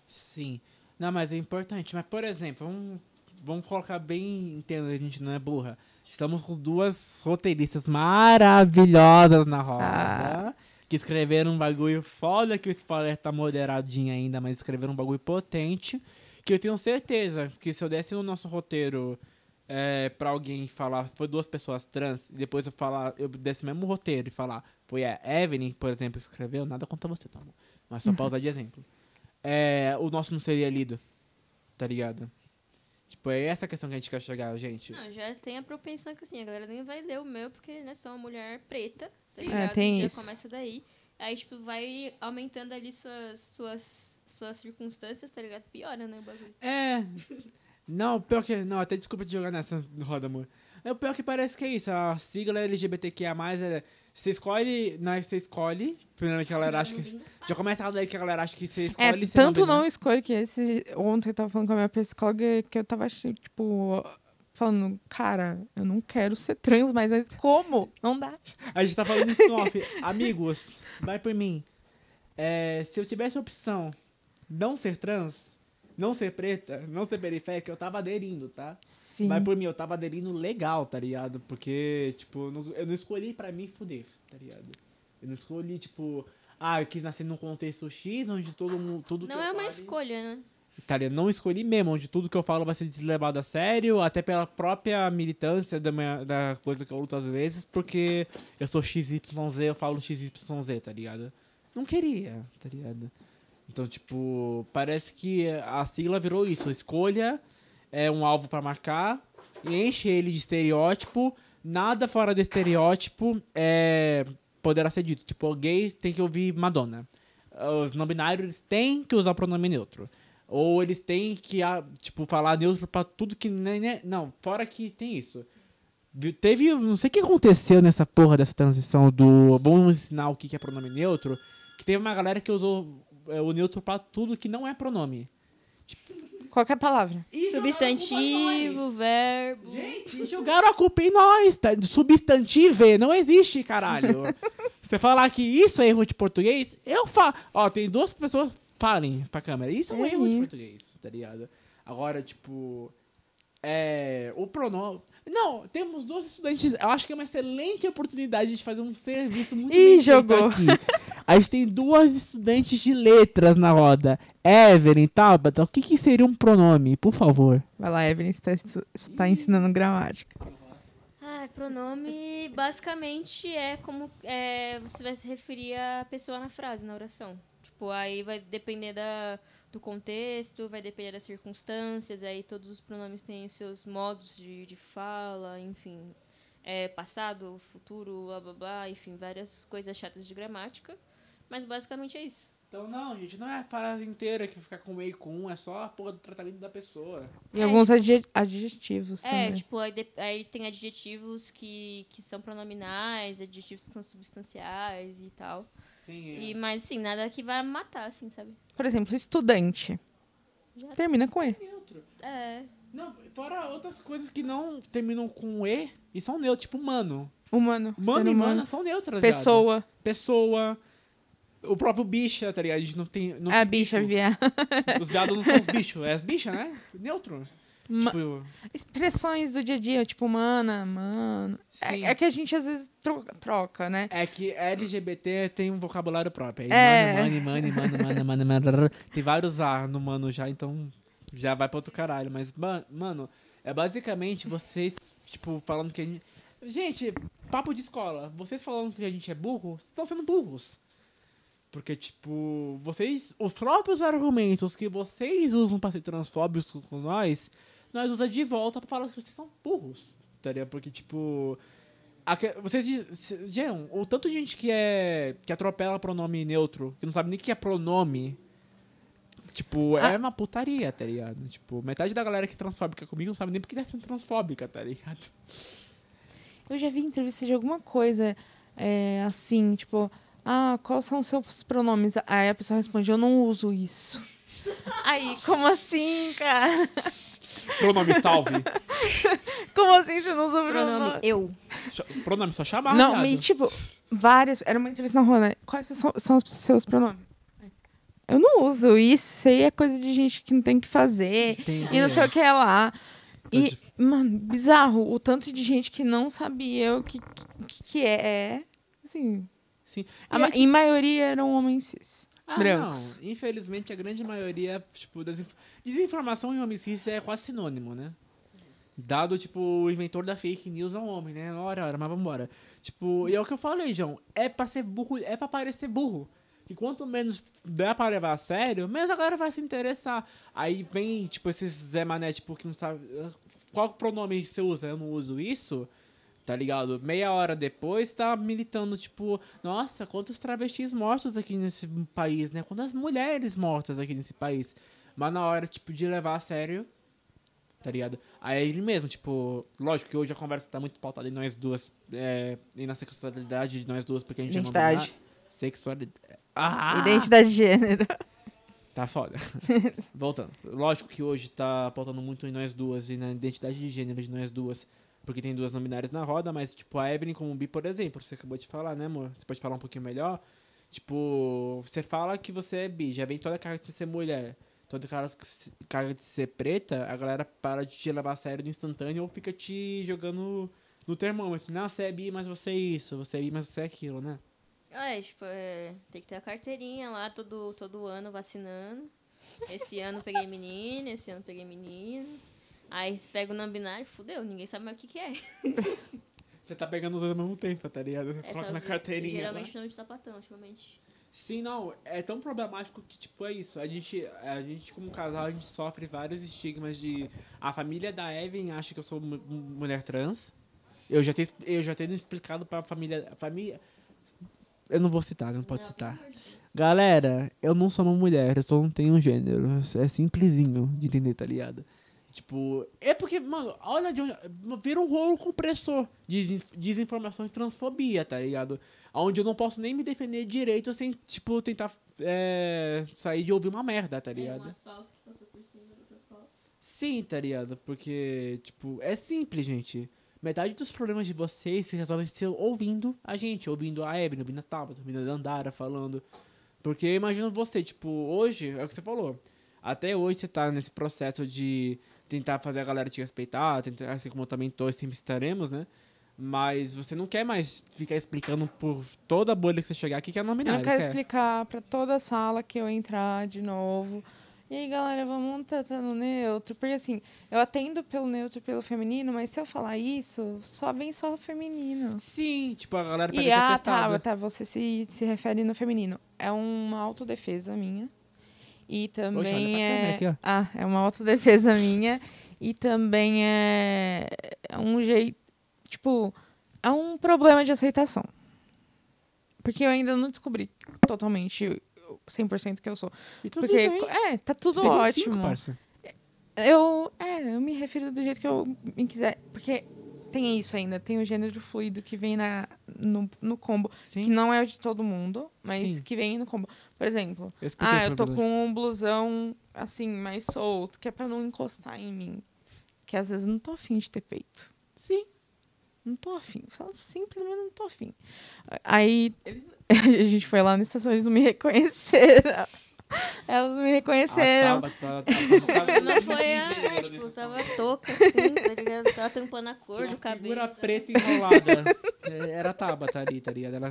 Sim. Não, mas é importante. Mas, por exemplo, vamos vamos colocar bem entendo, a gente não é burra. Estamos com duas roteiristas maravilhosas na roda. Ah. Que escreveram um bagulho foda, que o spoiler tá moderadinho ainda, mas escreveram um bagulho potente. Que eu tenho certeza que se eu desse no nosso roteiro é, pra alguém falar, foi duas pessoas trans, e depois eu falar, eu desse mesmo roteiro e falar, foi a Evelyn, por exemplo, escreveu, nada contra você, tá bom? Mas só pra usar de exemplo. É, o nosso não seria lido, tá ligado? Tipo, é essa a questão que a gente quer chegar, gente. Não, já tem a propensão que assim, a galera nem vai ler o meu, porque, né, sou uma mulher preta, tá ligado? É, tem já isso. começa daí. Aí, tipo, vai aumentando ali suas, suas, suas circunstâncias, tá ligado? Piora, né, o bagulho. É. Não, pior que. Não, até desculpa te jogar nessa roda, amor. É o pior que parece que é isso. A sigla LGBTQIA é você escolhe, não é você escolhe. Primeiramente a galera acha que. Já começa a daí que a galera acha que você escolhe. É, tanto não, não escolhe que esse. Ontem eu tava falando com a minha psicóloga que eu tava, tipo, falando, cara, eu não quero ser trans, mas, mas como? Não dá. A gente tá falando isso off. Amigos, vai por mim. É, se eu tivesse a opção não ser trans, não ser preta, não ser periférica, eu tava aderindo, tá? Sim. Mas por mim, eu tava aderindo legal, tá ligado? Porque, tipo, eu não escolhi pra mim fuder, tá ligado? Eu não escolhi, tipo, ah, eu quis nascer num contexto X, onde todo mundo. Tudo não é uma fale, escolha, né? Tá ligado? Não escolhi mesmo, onde tudo que eu falo vai ser deslevado a sério, até pela própria militância da, minha, da coisa que eu luto às vezes, porque eu sou XYZ, eu falo XYZ, tá ligado? Não queria, tá ligado? Então, tipo, parece que a sigla virou isso. Escolha é um alvo para marcar enche ele de estereótipo. Nada fora do estereótipo é, poderá ser dito. Tipo, gays tem que ouvir Madonna. Os não binários têm que usar pronome neutro. Ou eles têm que, ah, tipo, falar neutro pra tudo que... Não, fora que tem isso. Teve, não sei o que aconteceu nessa porra dessa transição do vamos ensinar o que é pronome neutro, que teve uma galera que usou o neutro para tudo que não é pronome. Tipo, Qualquer palavra. Substantivo, verbo. Gente, jogaram a culpa em nós, tá? Substantive não existe, caralho. Você falar que isso é erro de português, eu falo. Ó, tem duas pessoas falem pra câmera. Isso é um erro de Uhum. português, tá ligado? Agora, tipo. É. O pronome. Não, temos duas estudantes. Eu acho que é uma excelente oportunidade de fazer um serviço muito Ih, bem jogou. aqui. A gente tem duas estudantes de letras na roda. Evelyn, Tabata, o que, que seria um pronome, por favor? Vai lá, Evelyn, você tá, você tá ensinando gramática. Ah, pronome basicamente é como é, você vai se referir à pessoa na frase, na oração. Tipo, aí vai depender da, do contexto, vai depender das circunstâncias, aí todos os pronomes têm os seus modos de, de fala, enfim. É, passado, futuro, blá blá blá, enfim, várias coisas chatas de gramática. Mas basicamente é isso. Então, não, gente, não é a frase inteira que ficar com meio com um, é só a porra do tratamento da pessoa. E É, alguns adje- adjetivos É, também. tipo, aí, de- aí tem adjetivos que, que são pronominais, adjetivos que são substanciais e tal. Sim, é. E, mas, assim, nada que vai matar, assim, sabe? Por exemplo, estudante. Já- Termina com E. neutro. É. Não, fora outras coisas que não terminam com E e são neutros, tipo mano. Humano. Mano e humano. mana são neutras, viado. Pessoa. Pessoa. O próprio bicha, tá ligado? A gente não tem. Não a tem bicha, bicho. viado. Os viados não são os bichos, é as bichas, né? Neutro. Ma- Tipo, Expressões do dia a dia, tipo, mana, mano. Sim. É, é que a gente às vezes troca, troca, né? é que LGBT tem um vocabulário próprio. É. Mano, mano, mano, mano, mano, mano, mano. Tem vários A no mano já, então já vai pra outro caralho. Mas, ma- mano, é basicamente vocês, tipo, falando que a gente. Gente, papo de escola. Vocês falando que a gente é burro, vocês estão sendo burros. Porque, tipo, vocês. Os próprios argumentos que vocês usam pra ser transfóbicos com nós, nós usamos de volta pra falar que vocês são burros. Tá ligado? Porque, tipo. Vocês dizem. Jean, o tanto de gente que é. que atropela pronome neutro, que não sabe nem o que é pronome. Tipo, é Ah. uma putaria, tá ligado? Tipo, metade da galera que é transfóbica comigo não sabe nem porque deve ser transfóbica, tá ligado? Eu já vi entrevista de alguma coisa é, assim, tipo, ah, quais são os seus pronomes? Aí a pessoa responde, eu não uso isso. Aí, como assim, cara? Pronome salve. Como assim você não usa Pronome pronome? eu. Ch- Pronome só chamar, Não, me, tipo, várias. Era uma entrevista na rua, né? Quais são, são os seus pronomes? Eu não uso isso, aí é coisa de gente que não tem que fazer. Entendi. E não sei o que é lá. E, mano, bizarro. O tanto de gente que não sabia o que, que, que é. é, Assim. Sim. a é que- Em maioria eram homens cis. Ah, brancos. não. Infelizmente, a grande maioria, tipo, desinf... desinformação e homicídio é quase sinônimo, né? Dado, tipo, o inventor da fake news é um homem, né? Ora, ora, mas vambora. Tipo, e é o que eu falei, João. É pra ser burro, é pra parecer burro. E quanto menos der pra levar a sério, menos a galera vai se interessar. Aí vem, tipo, esses Zé Mané, tipo, que não sabe. Qual pronome você usa? Eu não uso isso. Tá ligado? Meia hora depois tá militando, tipo, nossa, quantos travestis mortos aqui nesse país, né? Quantas mulheres mortas aqui nesse país. Mas na hora, tipo, de levar a sério, tá ligado? Aí ele mesmo, tipo, lógico que hoje a conversa tá muito pautada em nós duas, é, e na sexualidade de nós duas, porque a gente é Identidade. não Sexualidade. Ah! Identidade de gênero. Tá foda. Voltando. Lógico que hoje tá pautando muito em nós duas e na identidade de gênero de nós duas. Porque tem duas nominais na roda, mas, tipo, a Evelyn como bi, por exemplo, você acabou de falar, né, amor? Você pode falar um pouquinho melhor? Tipo, você fala que você é bi, já vem toda a cara de ser mulher, toda a cara de ser preta, a galera para de te levar a sério no instantâneo ou fica te jogando no termômetro. Não, você é bi, mas você é isso, você é bi, mas você é aquilo, né? É, tipo, é, tem que ter a carteirinha lá todo, todo ano vacinando. Esse ano peguei menina, esse ano peguei menino. Aí você pega o não binário, fudeu, ninguém sabe mais o que, que é. Você tá pegando os dois ao mesmo tempo, tá ligado? Você Essa coloca na carteirinha. lá. Geralmente não de sapatão, ultimamente. Sim, não, é tão problemático que, tipo, é isso. A gente, a gente como casal, a gente sofre vários estigmas de... A família da Evan acha que eu sou mu- mu- mulher trans. Eu já tenho, eu já tenho explicado pra família... A família... Eu não vou citar, não pode citar. Galera, eu não sou uma mulher, eu só não tenho um gênero. É simplesinho de entender, tá ligado? Tipo, é porque, mano, olha de onde. Vira um rolo compressor de desin- desinformação e transfobia, tá ligado? Onde eu não posso nem me defender direito sem, tipo, tentar é, sair de ouvir uma merda, tá É um ligado? asfalto que passou por cima do asfalto. Sim, tá ligado? Porque, tipo, é simples, gente. Metade dos problemas de vocês se resolvem se ouvindo a gente, ouvindo a Ebony, ouvindo a Tabata, ouvindo a Dandara falando. Porque imagino você, tipo, hoje, é o que você falou. Até hoje você tá nesse processo de tentar fazer a galera te respeitar, tentar, assim como também todos sempre estaremos, né? Mas você não quer mais ficar explicando por toda a bolha que você chegar aqui que é Eu nominário. não quero quer. explicar pra toda a sala que eu entrar de novo. E aí, galera, vamos tratar no neutro. Porque assim, eu atendo pelo neutro e pelo feminino, mas se eu falar isso, só vem só o feminino. Sim, tipo, a galera pega E ah, tá, tá, você se, se refere no feminino. É uma autodefesa minha. E também é. aqui. Ah, é uma autodefesa minha. E também é, é um jeito. Tipo, é um problema de aceitação. Porque eu ainda não descobri totalmente 100% que eu sou. E tudo Porque, bem. é, tá tudo Tem 25, ótimo. parça. Eu, é, eu me refiro do jeito que eu me quiser. Porque tem isso ainda, tem o gênero fluido que vem na, no, no combo. Sim. Que não é o de todo mundo, mas Sim. que vem no combo. Por exemplo, Eu ah, eu tô com um blusão, assim, mais solto, que é pra não encostar em mim. Que às vezes não tô afim de ter peito. Sim. Não tô afim. Só simplesmente não tô afim. Aí a gente foi lá na estação, eles não me reconheceram. Elas me reconheceram. Ah, tá, tá, tá, tá, Não foi a. É, tipo, tava touca, assim, tá ligado? Tava tampando a cor Tinha do uma cabelo. Figura preta enrolada. É, Era a Tabata ali, tá ligado? Ela...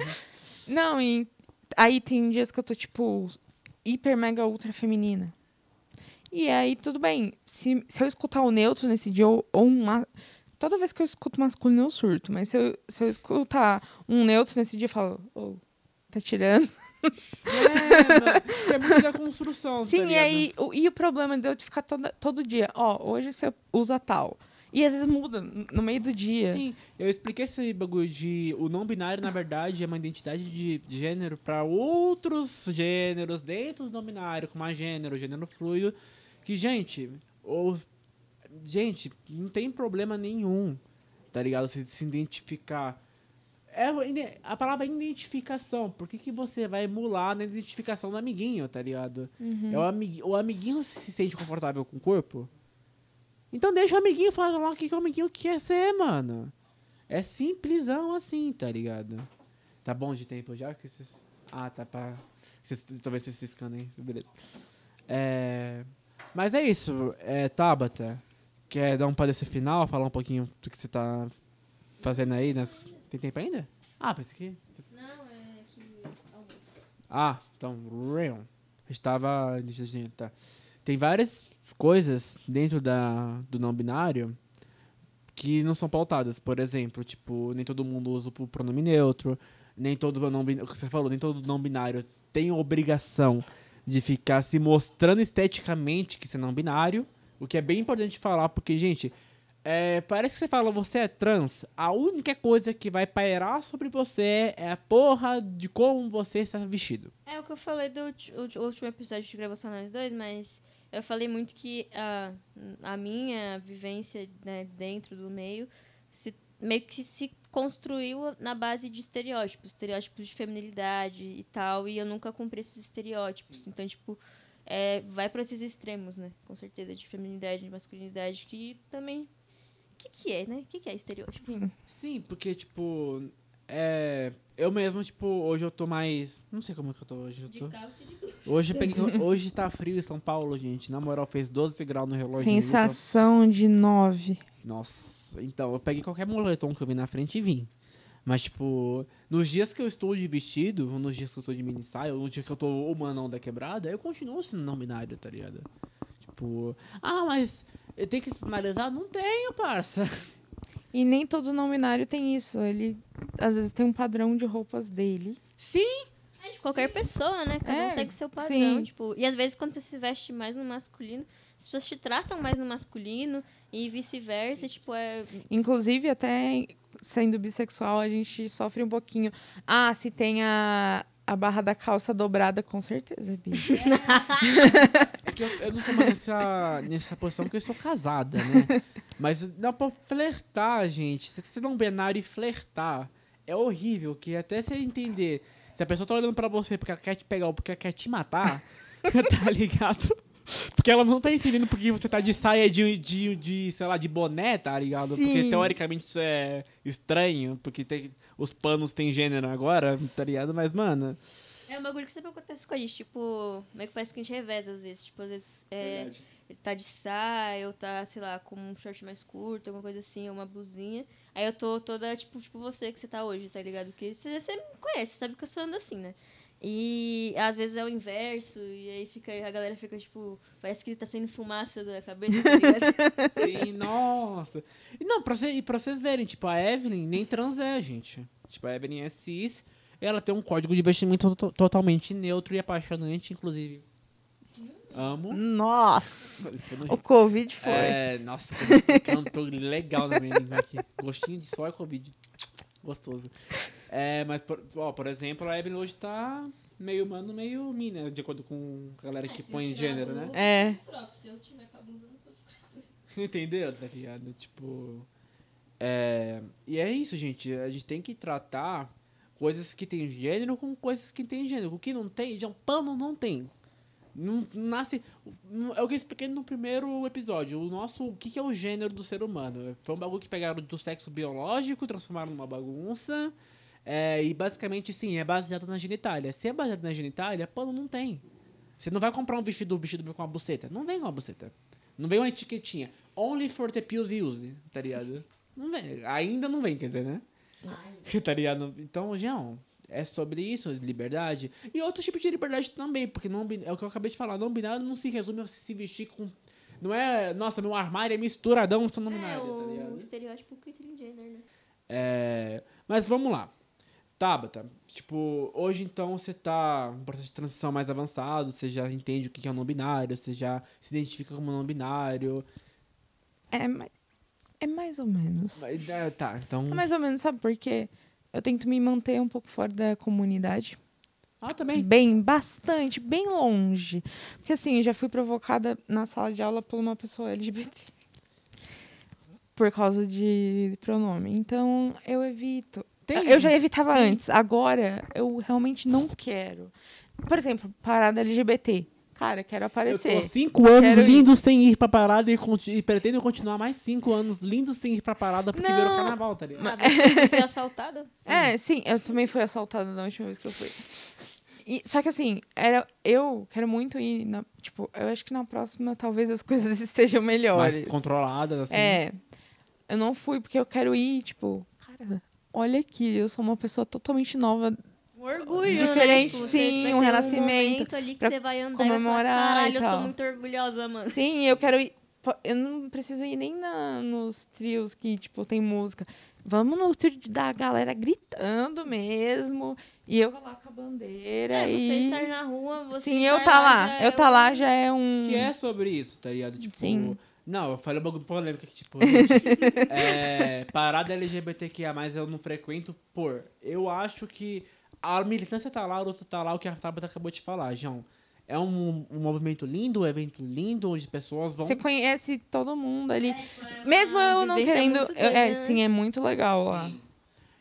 Não, e aí tem dias que eu tô, tipo, hiper, mega, ultra feminina. E aí, tudo bem. Se, se eu escutar o neutro nesse dia, ou, ou um. ma- Toda vez que eu escuto masculino, eu surto. Mas se eu, se eu escutar um neutro nesse dia, eu falo, ô, tá tirando? É, é muito da construção, Sim, tá e aí, o, e o problema de eu ficar toda, todo dia, ó, hoje você usa tal. E às vezes muda no meio do dia. Sim, eu expliquei esse bagulho de o não binário, na verdade, é uma identidade de gênero para outros gêneros dentro do não binário, como a gênero, gênero fluido, que, gente, ou, gente, não tem problema nenhum, tá ligado? Você se identificar. É, a palavra identificação. Por que, que você vai emular na identificação do amiguinho, tá ligado? É o, amigui- o amiguinho se sente confortável com o corpo? Então deixa o amiguinho falar lá o que, que o amiguinho quer ser, mano. É simplesão assim, tá ligado? Tá bom de tempo já? Que vocês... Ah, tá pra... Vendo vocês ciscando aí. Beleza. É... Mas é isso. É, Tabata, quer dar um parecer final? Falar um pouquinho do que você tá fazendo aí? Nas... Tem tempo ainda? Ah, pensei que... Não, é que. Almoço. Ah, então, real. Estava. Tá. Tem várias coisas dentro da, do não binário que não são pautadas. Por exemplo, tipo, nem todo mundo usa o pronome neutro, nem todo não binário. Você falou, nem todo não binário tem obrigação de ficar se mostrando esteticamente que você é não binário. O que é bem importante falar, porque, gente, é, parece que você fala você é trans, a única coisa que vai pairar sobre você é a porra de como você está vestido. É o que eu falei do último episódio de gravação nós dois, mas eu falei muito que a, a minha vivência né, dentro do meio se, meio que se construiu na base de estereótipos, estereótipos de feminilidade e tal, e eu nunca cumpri esses estereótipos. Então, tipo, é, vai para esses extremos, né? Com certeza, de feminilidade, de masculinidade, que também. O que, que é, né? O que, que é estereótipo? Sim. Sim, porque, tipo, é. Eu mesmo, tipo, hoje eu tô mais. Não sei como é que eu tô hoje. Eu De tô... calça e de blusa. Hoje, eu peguei... hoje tá frio em São Paulo, gente. Na moral, fez 12 graus no relógio. tô- Sensação de nove. Nossa, então, eu peguei qualquer moletom que eu vi na frente e vim. Mas, tipo, nos dias que eu estou de vestido, ou nos dias que eu estou de mini saia, ou no dia que eu tô humanão da quebrada, eu continuo sendo não binário, tá ligado? Tipo, ah, mas eu tenho que sinalizar? Não tenho, parça. E nem todo não binário tem isso. Ele, às vezes, tem um padrão de roupas dele. Sim, É de qualquer pessoa, né? Cada É, um segue seu padrão. sim. Tipo, e às vezes quando você se veste mais no masculino, as pessoas te tratam mais no masculino e vice-versa. Tipo, é. Inclusive, até sendo bissexual, a gente sofre um pouquinho. Ah, se tem a, a barra da calça dobrada, com certeza, Bi. É que eu, eu não tô mais nessa, nessa posição porque eu estou casada, né? Mas dá pra flertar, gente. Se você não binário e flertar, é horrível. Que até você entender se a pessoa tá olhando pra você porque ela quer te pegar ou porque ela quer te matar, tá ligado? Porque ela não tá entendendo porque você tá de saia de, de, de sei lá, de boné, tá ligado? Sim. Porque teoricamente isso é estranho, porque tem, os panos têm gênero agora, tá ligado? Mas, mano. É um bagulho que sempre acontece com a gente, tipo, meio que parece que a gente reveza às vezes. Tipo, às vezes é, ele tá de saia, ou tá, sei lá, com um short mais curto, alguma coisa assim, uma blusinha. Aí eu tô toda, tipo, tipo você que você tá hoje, tá ligado? Porque você, você me conhece, sabe que eu sou ando assim, né? E às vezes é o inverso, e aí fica, a galera fica, tipo, parece que tá saindo fumaça da cabeça, tá? Sim, nossa. E não, pra, cê, e pra vocês verem, tipo, a Evelyn nem trans é, gente. Tipo, a Evelyn é cis, ela tem um código de vestimento to- totalmente neutro e apaixonante, inclusive. Amo. Nossa! O Covid foi. É, nossa, cantou legal na minha língua aqui. Gostinho de só e Covid. Gostoso. É, mas, por, ó, por exemplo, a Evelyn hoje tá meio humano, meio mina, de acordo com a galera que põe gênero, né? É. Se eu tiver com a blusa, eu não tô Entendeu? Tá ligado? Tipo. É, e é isso, gente. A gente tem que tratar coisas que tem gênero com coisas que tem gênero. O que não tem, já um pano não tem. Não, nasce. É o que eu expliquei no primeiro episódio. O nosso. O que, é o gênero do ser humano? Foi um bagulho que pegaram do sexo biológico, transformaram numa bagunça. é, e basicamente, sim, é baseado na genitália. Se é baseado na genitália, pano não tem. Você não vai comprar um vestido, um vestido com uma buceta. Não vem com uma buceta. Não vem uma etiquetinha. Only for the pills use, tá ligado? Não vem. Ainda não vem, quer dizer, né? tá ligado? Então, Jean, é sobre isso, liberdade. E outros tipos de liberdade também, porque não, é o que eu acabei de falar. Não binário não se resume a se vestir com. Não é. Nossa, meu armário é misturadão sendo não É binário, tá o ligado? estereótipo que tem gênero, né? É, mas vamos lá. Tabata, tipo, hoje então você tá em processo de transição mais avançado, você já entende o que é um não binário, você já se identifica como não binário. É, ma- é mais ou menos. Mas, é, tá, então. É mais ou menos, sabe por quê? Eu tento me manter um pouco fora da comunidade. Ah, também. Bem, bastante, bem longe. Porque assim, eu já fui provocada na sala de aula por uma pessoa LGBT. Por causa de pronome. Então, eu evito. Tem- eu já evitava antes. Agora, eu realmente não quero. Por exemplo, parada LGBT. Cara, quero Eu aparecer. tô cinco anos Quero ir. lindos sem ir pra parada e, e pretendo continuar mais cinco anos lindos sem ir pra parada porque Não. virou carnaval, tá ligado? Ah, você foi assaltada? É, sim, eu também fui assaltada da última vez que eu fui. E- só que assim, era, eu quero muito ir na. Tipo, eu acho que na próxima talvez as coisas estejam melhores. Mais controladas, assim. É. Eu não fui porque eu quero ir, tipo, cara, olha aqui, eu sou uma pessoa totalmente nova. Um orgulho, Diferente, né? Tipo, sim, você um renascimento ali que você vai andar comemorar e vai falar, e caralho, eu tal." tô muito orgulhosa, mano. Sim, eu quero ir. Eu não preciso ir nem na, nos trios que, tipo, tem música. Vamos no trio da galera gritando mesmo. E eu lá com a bandeira. É, você e... estar na rua, você Sim, eu tá lá. já Eu é tá um- lá já é um. Que é sobre isso, tá ligado? Tipo, Sim. Não, eu falei um bagulho polêmico que, tipo, gente, é, parada LGBTQIA, eu não frequento por. Eu acho que a militância tá lá, a luta tá lá, o que a Tabata acabou de falar, João. É um, um movimento lindo, um evento lindo, onde pessoas vão. Você conhece todo mundo ali. Mesmo eu não querendo. é, né? sim, é muito legal lá.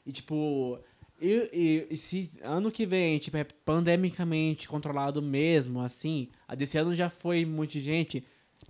E tipo, e, e- e se ano que vem, tipo, é pandemicamente controlado mesmo, assim, a desse ano já foi muita gente.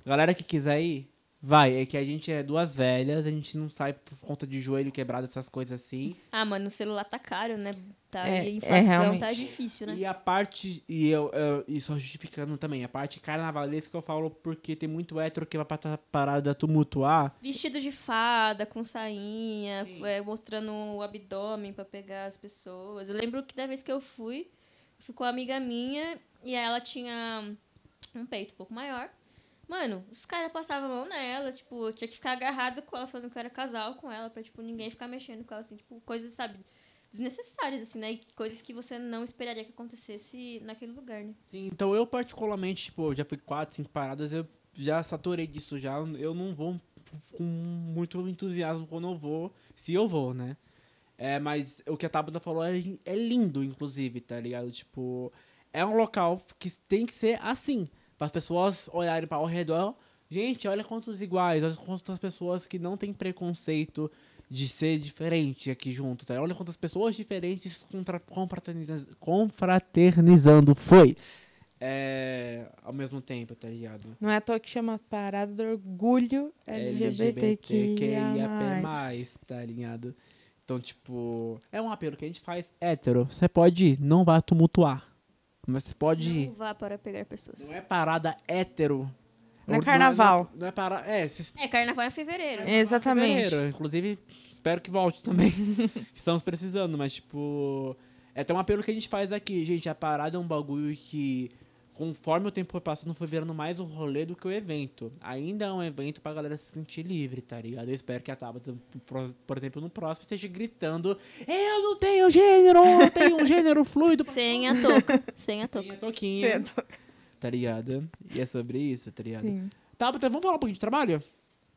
Galera que quiser ir, vai. É que a gente é duas velhas, a gente não sai por conta de joelho quebrado, essas coisas assim. Ah, mano, o celular tá caro, né? Tá, É, e a é inflação realmente. tá difícil, né? E a parte, e eu, eu e só justificando também, a parte carnavalesca eu falo porque tem muito hétero que vai pra tá parada tumultuar. Vestido de fada, com sainha, é, mostrando o abdômen pra pegar as pessoas. Eu lembro que da vez que eu fui, ficou uma amiga minha e ela tinha um peito um pouco maior. Mano, os caras passavam a mão nela, tipo, eu tinha que ficar agarrada com ela, falando que eu era casal com ela, pra, tipo, ninguém ficar mexendo com ela, assim, tipo, coisas, sabe, desnecessárias, assim, né? E coisas que você não esperaria que acontecesse naquele lugar, né? Sim, então eu particularmente, tipo, já fui quatro, cinco paradas, eu já saturei disso já. Eu não vou com muito entusiasmo quando eu vou, se eu vou, né? É, mas o que a Tabata falou é, é lindo, inclusive, tá ligado? Tipo, é um local que tem que ser assim, para as pessoas olharem para ao redor. Gente, olha quantos iguais, olha quantas pessoas que não têm preconceito de ser diferente aqui junto, tá? Olha quantas pessoas diferentes contra- confraternizando, foi. é, ao mesmo tempo, tá ligado? Não é à toa que chama Parada do Orgulho LGBTQIA+. tá ligado? Então, tipo, é um apelo que a gente faz hétero. Você pode ir, não vai tumultuar. Mas você pode. Não vá para pegar pessoas. Não é parada hétero. Não é Ou- carnaval. Não é, não é para... É, vocês É, carnaval é fevereiro. Exatamente. Fevereiro. Inclusive, espero que volte também. Estamos precisando, mas, tipo. É até um apelo que a gente faz aqui, gente. A parada é um bagulho que, conforme o tempo foi passando, foi virando mais um rolê do que o evento. Ainda é um evento pra galera se sentir livre, tá ligado? Eu espero que a Tabata, por- exemplo, no próximo, esteja gritando: Eu não tenho gênero! Eu tenho um gênero fluido pra Sem a touca. Sem a touca. Minha toquinha. Cedo. Tá ligado? E é sobre isso, tá ligado? Sim. Tabata, vamos falar um pouquinho de trabalho?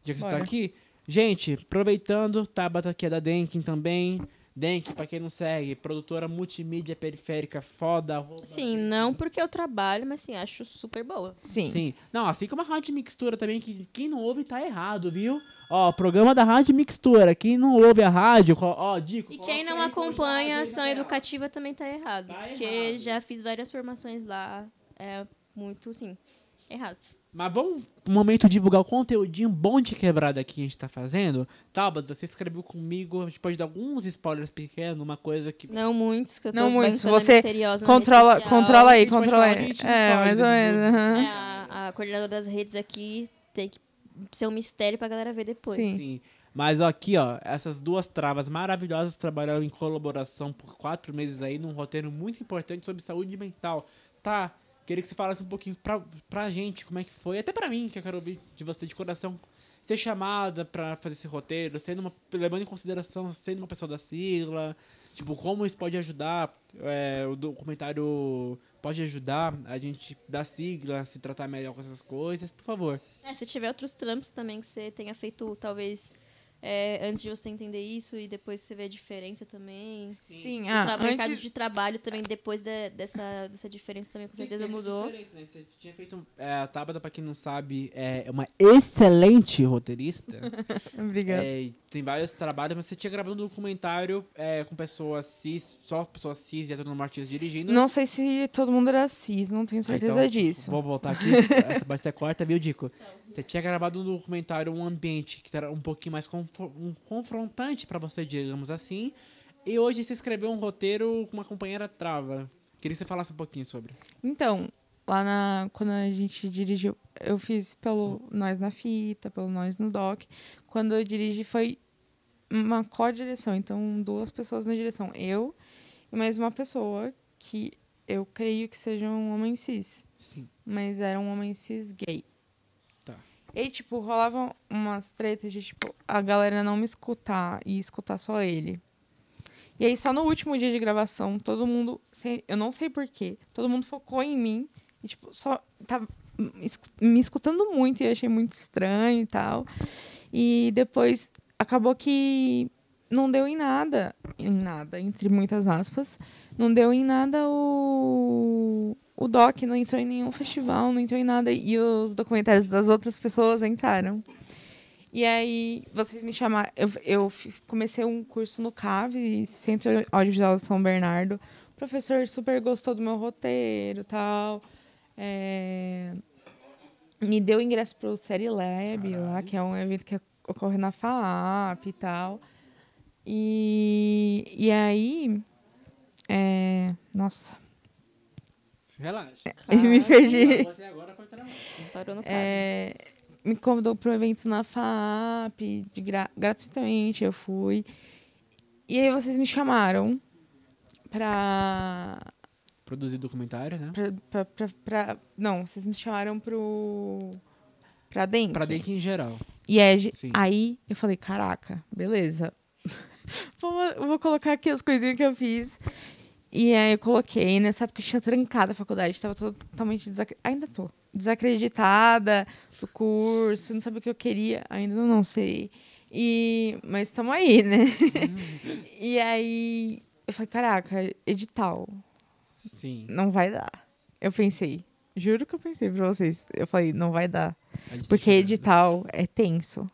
Já que você Bora. tá aqui. Gente, aproveitando, Tabata aqui é da Denkin também. Denk, pra quem não segue, produtora multimídia periférica foda. Sim, não porque eu trabalho, mas sim, acho super boa. Sim. Sim. Não, assim como a Rádio Mixtura também, que quem não ouve tá errado, viu? Ó, programa da Rádio Mixtura. Quem não ouve a rádio, ó, Dico. E quem não acompanha a ação educativa também tá errado. Tá porque errado. já fiz várias formações lá. É muito, sim, errados. Mas vamos um momento divulgar o conteúdinho bom de quebrada que a gente tá fazendo. Tabata, você escreveu comigo, a gente pode dar alguns spoilers pequenos, uma coisa que. Não muitos, que eu tô Não muitos, você Controla, controla aí, controla aí. É, mais ou né, menos. aham. É, a, a coordenadora das redes aqui tem que ser um mistério pra galera ver depois. Sim. Sim. Mas ó, aqui, ó, essas duas travas maravilhosas trabalharam em colaboração por quatro meses aí num roteiro muito importante sobre saúde mental. Tá? Queria que você falasse um pouquinho pra, pra gente como é que foi, até pra mim, que eu quero ouvir de você de coração. Ser chamada pra fazer esse roteiro, sendo uma, levando em consideração sendo uma pessoa da sigla, tipo, como isso pode ajudar, é, o documentário pode ajudar a gente da sigla a se tratar melhor com essas coisas, por favor. É, se tiver outros trampos também que você tenha feito, talvez, é, antes de você entender isso e depois você ver a diferença também. Sim, o ah, tra- mercado antes, de trabalho também, depois de- dessa, dessa diferença também, com certeza mudou. né? Você tinha feito. É, a Tabata, pra quem não sabe, é uma excelente roteirista. Obrigada. É, tem vários trabalhos, mas você tinha gravado um documentário é, com pessoas cis, só pessoas cis e Martins dirigindo. Não sei se todo mundo era cis, não tenho Ah, certeza então, disso. Vou voltar aqui, parte você corta, viu, Dico? Você tinha gravado um documentário, um ambiente que era um pouquinho mais confro- um confrontante pra você, digamos assim. E hoje você escreveu um roteiro com uma companheira trava. Queria que você falasse um pouquinho sobre. Então, lá na. Quando a gente dirigiu, eu fiz pelo Nós na Fita, pelo Nós no Doc. Quando eu dirigi foi uma co-direção. Então, duas pessoas na direção. Eu e mais uma pessoa que eu creio que seja um homem cis. Sim. Mas era um homem cis gay. Tá. E tipo, rolavam umas tretas de, tipo, a galera não me escutar e escutar só ele. E aí, só no último dia de gravação, todo mundo, eu não sei porquê, todo mundo focou em mim e, tipo, só tava me escu- me escutando muito e achei muito estranho e tal. E depois acabou que não deu em nada, em nada, entre muitas aspas, não deu em nada o, o doc, não entrou em nenhum festival, não entrou em nada. E os documentários das outras pessoas entraram. E aí, vocês me chamaram. Eu, eu comecei um curso no CAV, Centro Audiovisual São Bernardo. O professor super gostou do meu roteiro tal. É, me deu ingresso para o Série Lab lá, que é um evento que ocorre na FAAP e tal. E, e aí. é, nossa, Relaxa. eu me perdi. Até agora foi trabalho. Parou no. É, me convidou para um evento na FAP, de gra- gratuitamente eu fui. E aí vocês me chamaram pra, Produzir documentário, né? pra, pra, pra- pra- Não, vocês me chamaram pro. Pra dentro. Pra Denk em geral. E Sim. aí eu falei, caraca, beleza. vou, vou colocar aqui as coisinhas que eu fiz. E aí eu coloquei, nessa época eu tinha trancado a faculdade, tava totalmente desac... ainda tô desacreditada do curso, não sabia o que eu queria, ainda não sei. E mas estamos aí, né? e aí eu falei, caraca, edital, Sim. não vai dar. Eu pensei, juro que eu pensei pra vocês. Eu falei, não vai dar. Gente Porque edital é tenso.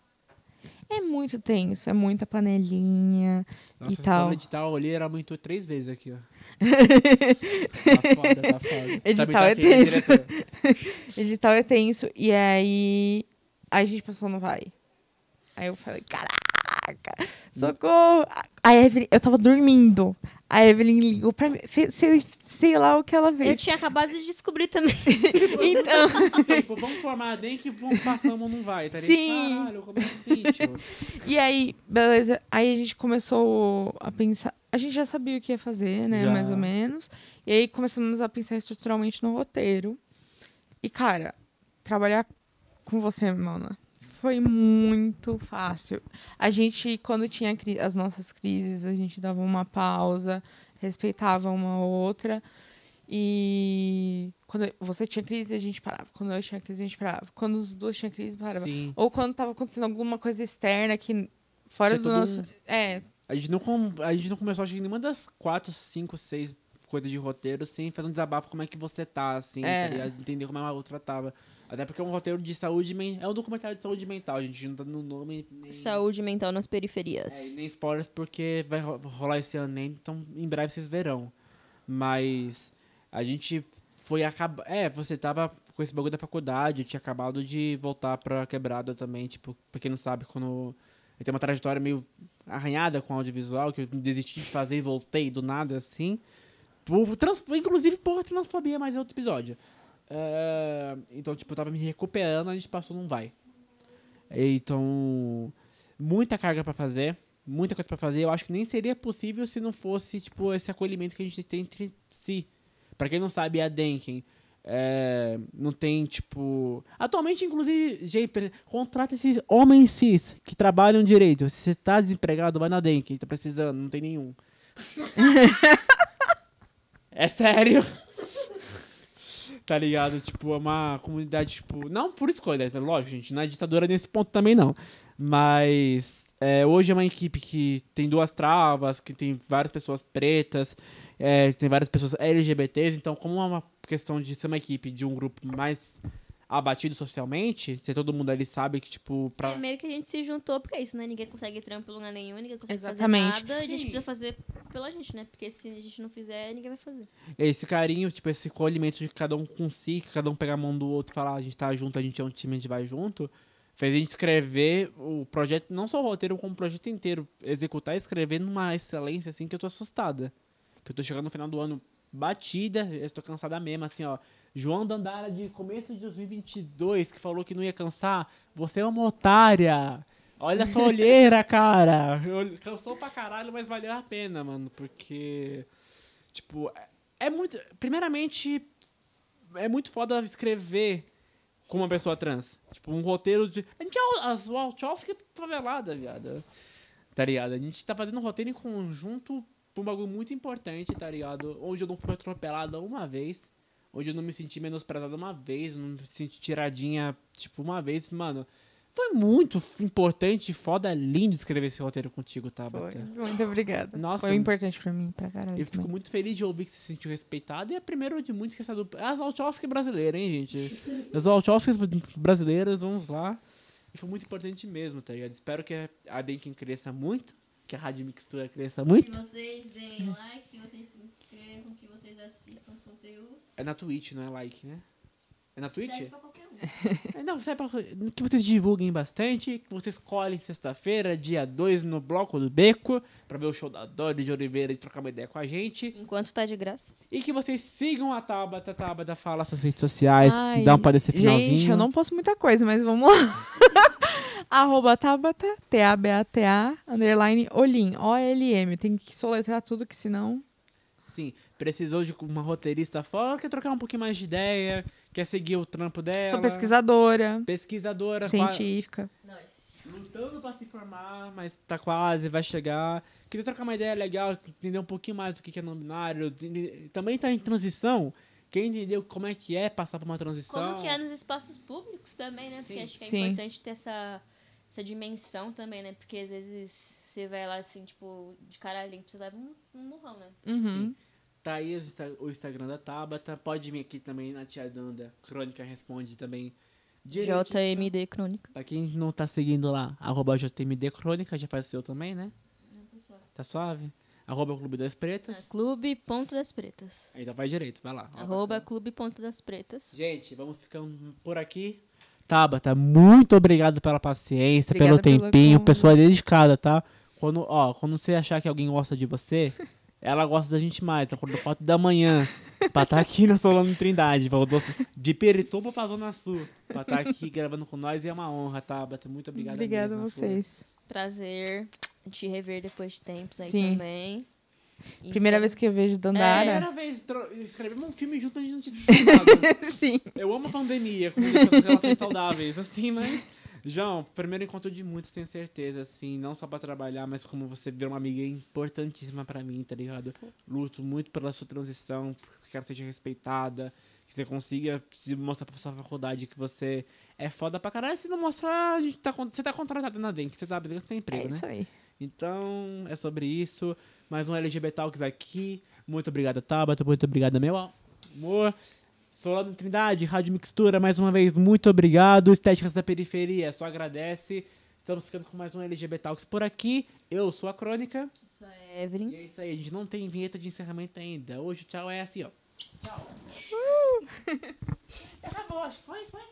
É muito tenso, é muita panelinha Nossa, e tal. for editar, o olheiro aumentou três vezes aqui, ó. tá foda, tá foda. Edital Também tá é tenso. Edital é tenso. E aí. Aí a gente pensou, não vai. Aí eu falei, caraca, socorro. A Evelyn, eu tava dormindo. A Evelyn ligou pra mim, fez, sei, sei lá o que ela Eu fez. tinha acabado de descobrir também. Então, tipo, vamos formar a DEM que vamos passamos não vai, tá ligado? Sim. Caralho, como assim, tio? e aí, beleza. Aí a gente começou a pensar. A gente já sabia o que ia fazer, né? Já. Mais ou menos. E aí começamos a pensar estruturalmente no roteiro. E, cara, trabalhar com você, Mona, foi muito fácil. A gente, quando tinha as nossas crises, a gente dava uma pausa, respeitava uma outra. E quando você tinha crise, a gente parava. Quando eu tinha crise, a gente parava. Quando os dois tinham crise, parava. Sim. Ou quando tava acontecendo alguma coisa externa que fora Ser do todo nosso. um- É, A gente, não com- a gente não começou, acho que nenhuma das quatro, cinco, seis coisas de roteiro sem fazer um desabafo como é que você tá, assim, É. tá ligado? Entender como a outra tava. Até porque é um roteiro de saúde mental. É um documentário de saúde mental, a gente não tá no nome nem, Saúde mental nas é, periferias. nem spoilers porque vai ro- rolar esse ano nem, então em breve vocês verão. Mas a gente foi acabar. É, você tava com esse bagulho da faculdade, tinha acabado de voltar pra quebrada também, tipo, pra quem não sabe, quando. Eu tenho uma trajetória meio arranhada com audiovisual, que eu desisti de fazer e voltei do nada, assim. Por, trans, inclusive por transfobia, mas é outro episódio. É, então, tipo, eu tava me recuperando, a gente passou num vai. Então, muita carga pra fazer, muita coisa pra fazer. Eu acho que nem seria possível se não fosse, tipo, esse acolhimento que a gente tem entre si. Pra quem não sabe, a Denken é, não tem, tipo... Atualmente, inclusive, gente, contrata esses homens cis que trabalham direito. Se você tá desempregado, vai na Denken, tá precisando, não tem nenhum. é sério. Tá ligado? Tipo, é uma comunidade, tipo. Não por escolha, tá? lógico, gente. Não é ditadura nesse ponto também, não. Mas é, hoje é uma equipe que tem duas travas, que tem várias pessoas pretas, é, tem várias pessoas LGBTs. Então, como é uma questão de ser uma equipe de um grupo mais abatido socialmente, se todo mundo ali sabe que, tipo, pra. É meio que a gente se juntou, porque é isso, né? Ninguém consegue trampo em lugar nenhum, ninguém consegue Exatamente. fazer nada. A gente Sim. precisa fazer pela gente, né? Porque se a gente não fizer, ninguém vai fazer. esse carinho, tipo, esse colhimento de cada um com si, que cada um pegar a mão do outro e falar, "Ah, a gente tá junto, a gente é um time, a gente vai junto, fez a gente escrever o projeto, não só o roteiro, como o projeto inteiro, executar e escrever numa excelência, assim, que eu tô assustada. Que eu tô chegando no final do ano batida, eu tô cansada mesmo, assim, ó. João Dandara, de começo de 2022, que falou que não ia cansar, você é uma otária. Olha sua olheira, cara. Eu- Cansou pra caralho, mas valeu a pena, mano, porque... Tipo, é- é muito. Primeiramente, é muito foda escrever com uma pessoa trans. Tipo, um roteiro de. A gente é as Wachowski favelada, viado. Tá ligado? A gente tá fazendo um roteiro em conjunto pra um bagulho muito importante, tá ligado? Onde eu não fui atropelada uma vez. Onde eu não me senti menosprezada uma vez. Não me senti tiradinha, tipo, uma vez. Mano, foi muito importante, foda, lindo escrever esse roteiro contigo, foi. Tabata. Muito obrigada. Nossa. Foi importante pra mim, pra caralho. Eu fico também. muito feliz de ouvir que você se sentiu respeitado. E é a primeira de muitos que essa dupla. As Wachowski brasileiras, hein, gente? As Wachowski brasileiras, vamos lá. E foi muito importante mesmo, tá ligado? Espero que a Denkin cresça muito. Que a Rádio Mixtura cresça muito. vocês deem like, que vocês se inscrevam, que vocês assistam. É na Twitch, não é like, né? É na Twitch? Serve pra qualquer um. É, não, serve pra, que vocês divulguem bastante. Que vocês colhem sexta-feira, dia 2, no Bloco do Beco. Pra ver o show da Dori de Oliveira e trocar uma ideia com a gente. Enquanto tá de graça. E que vocês sigam a Tabata, Tabata fala suas redes sociais, Ai, dá um para esse finalzinho. Gente, eu não posso muita coisa, mas vamos lá. Arroba Tabata, T-A-B-A-T-A, underline Olim, O-L-M. Tem que soletrar tudo, que senão... Sim, precisou de uma roteirista fora, quer trocar um pouquinho mais de ideia, quer seguir o trampo dela. Sou pesquisadora, Pesquisadora, científica. Lutando pra se formar, mas tá quase, vai chegar. Quiser trocar uma ideia legal, entender um pouquinho mais do que é não binário, também tá em transição. Quem entendeu como é que é passar por uma transição? Como que é nos espaços públicos também, né? Porque Sim. acho que é Sim. importante ter essa, essa dimensão também, né? Porque às vezes você vai lá assim, tipo, de cara limpa, você leva um, um murrão, né? Uhum. Tá aí o Instagram da Tabata. Pode vir aqui também na Tia Danda. Crônica Responde também Direito. JMD Crônica. Pra quem não tá seguindo lá, arroba JMD Crônica, já faz o seu também, né? Tá suave? Arroba Clube das Pretas. Clube Ponto das Pretas. Então vai direito, vai lá. Arroba Clube Ponto das Pretas. Gente, vamos ficando por aqui. Tabata, muito obrigado pela paciência, Obrigada pelo tempinho. Pessoa dedicada, tá? Quando, ó, quando você achar que alguém gosta de você, ela gosta da gente mais. Tá acordando 4 da manhã pra estar aqui na Solano Trindade. Voltou de Perituba pra Zona Sul. Pra estar aqui gravando com nós e é uma honra, Tabata. Muito obrigado Obrigada a vocês. Prazer te rever depois de tempos aí Sim. também. E Primeira espero- vez que eu vejo Dandara. Primeira vez, tro- escrevemos um filme junto, a gente não tinha. Sim. Eu amo a pandemia, com essas relações saudáveis, assim, mas. João, primeiro encontro de muitos, tenho certeza, assim, não só pra trabalhar, mas como você ver uma amiga importantíssima pra mim, tá ligado? Luto muito pela sua transição, que ela seja respeitada, que você consiga se mostrar pra sua faculdade que você é foda pra caralho. Se não mostrar, a gente tá, você tá contratado na que você tá você tem É emprego, né? isso aí. Então, é sobre isso. Mais um LGBT Talks aqui. Muito obrigado, Tabata. Muito obrigado, meu amor. Solano Trindade, Rádio Mixtura, mais uma vez, muito obrigado. Estéticas da Periferia, só agradece. Estamos ficando com mais um LGBT Talks por aqui. Eu sou a Crônica. Isso é Evelyn. E é isso aí, a gente não tem vinheta de encerramento ainda. Hoje o tchau é assim, ó. Tchau. Acabou, acho que foi, foi.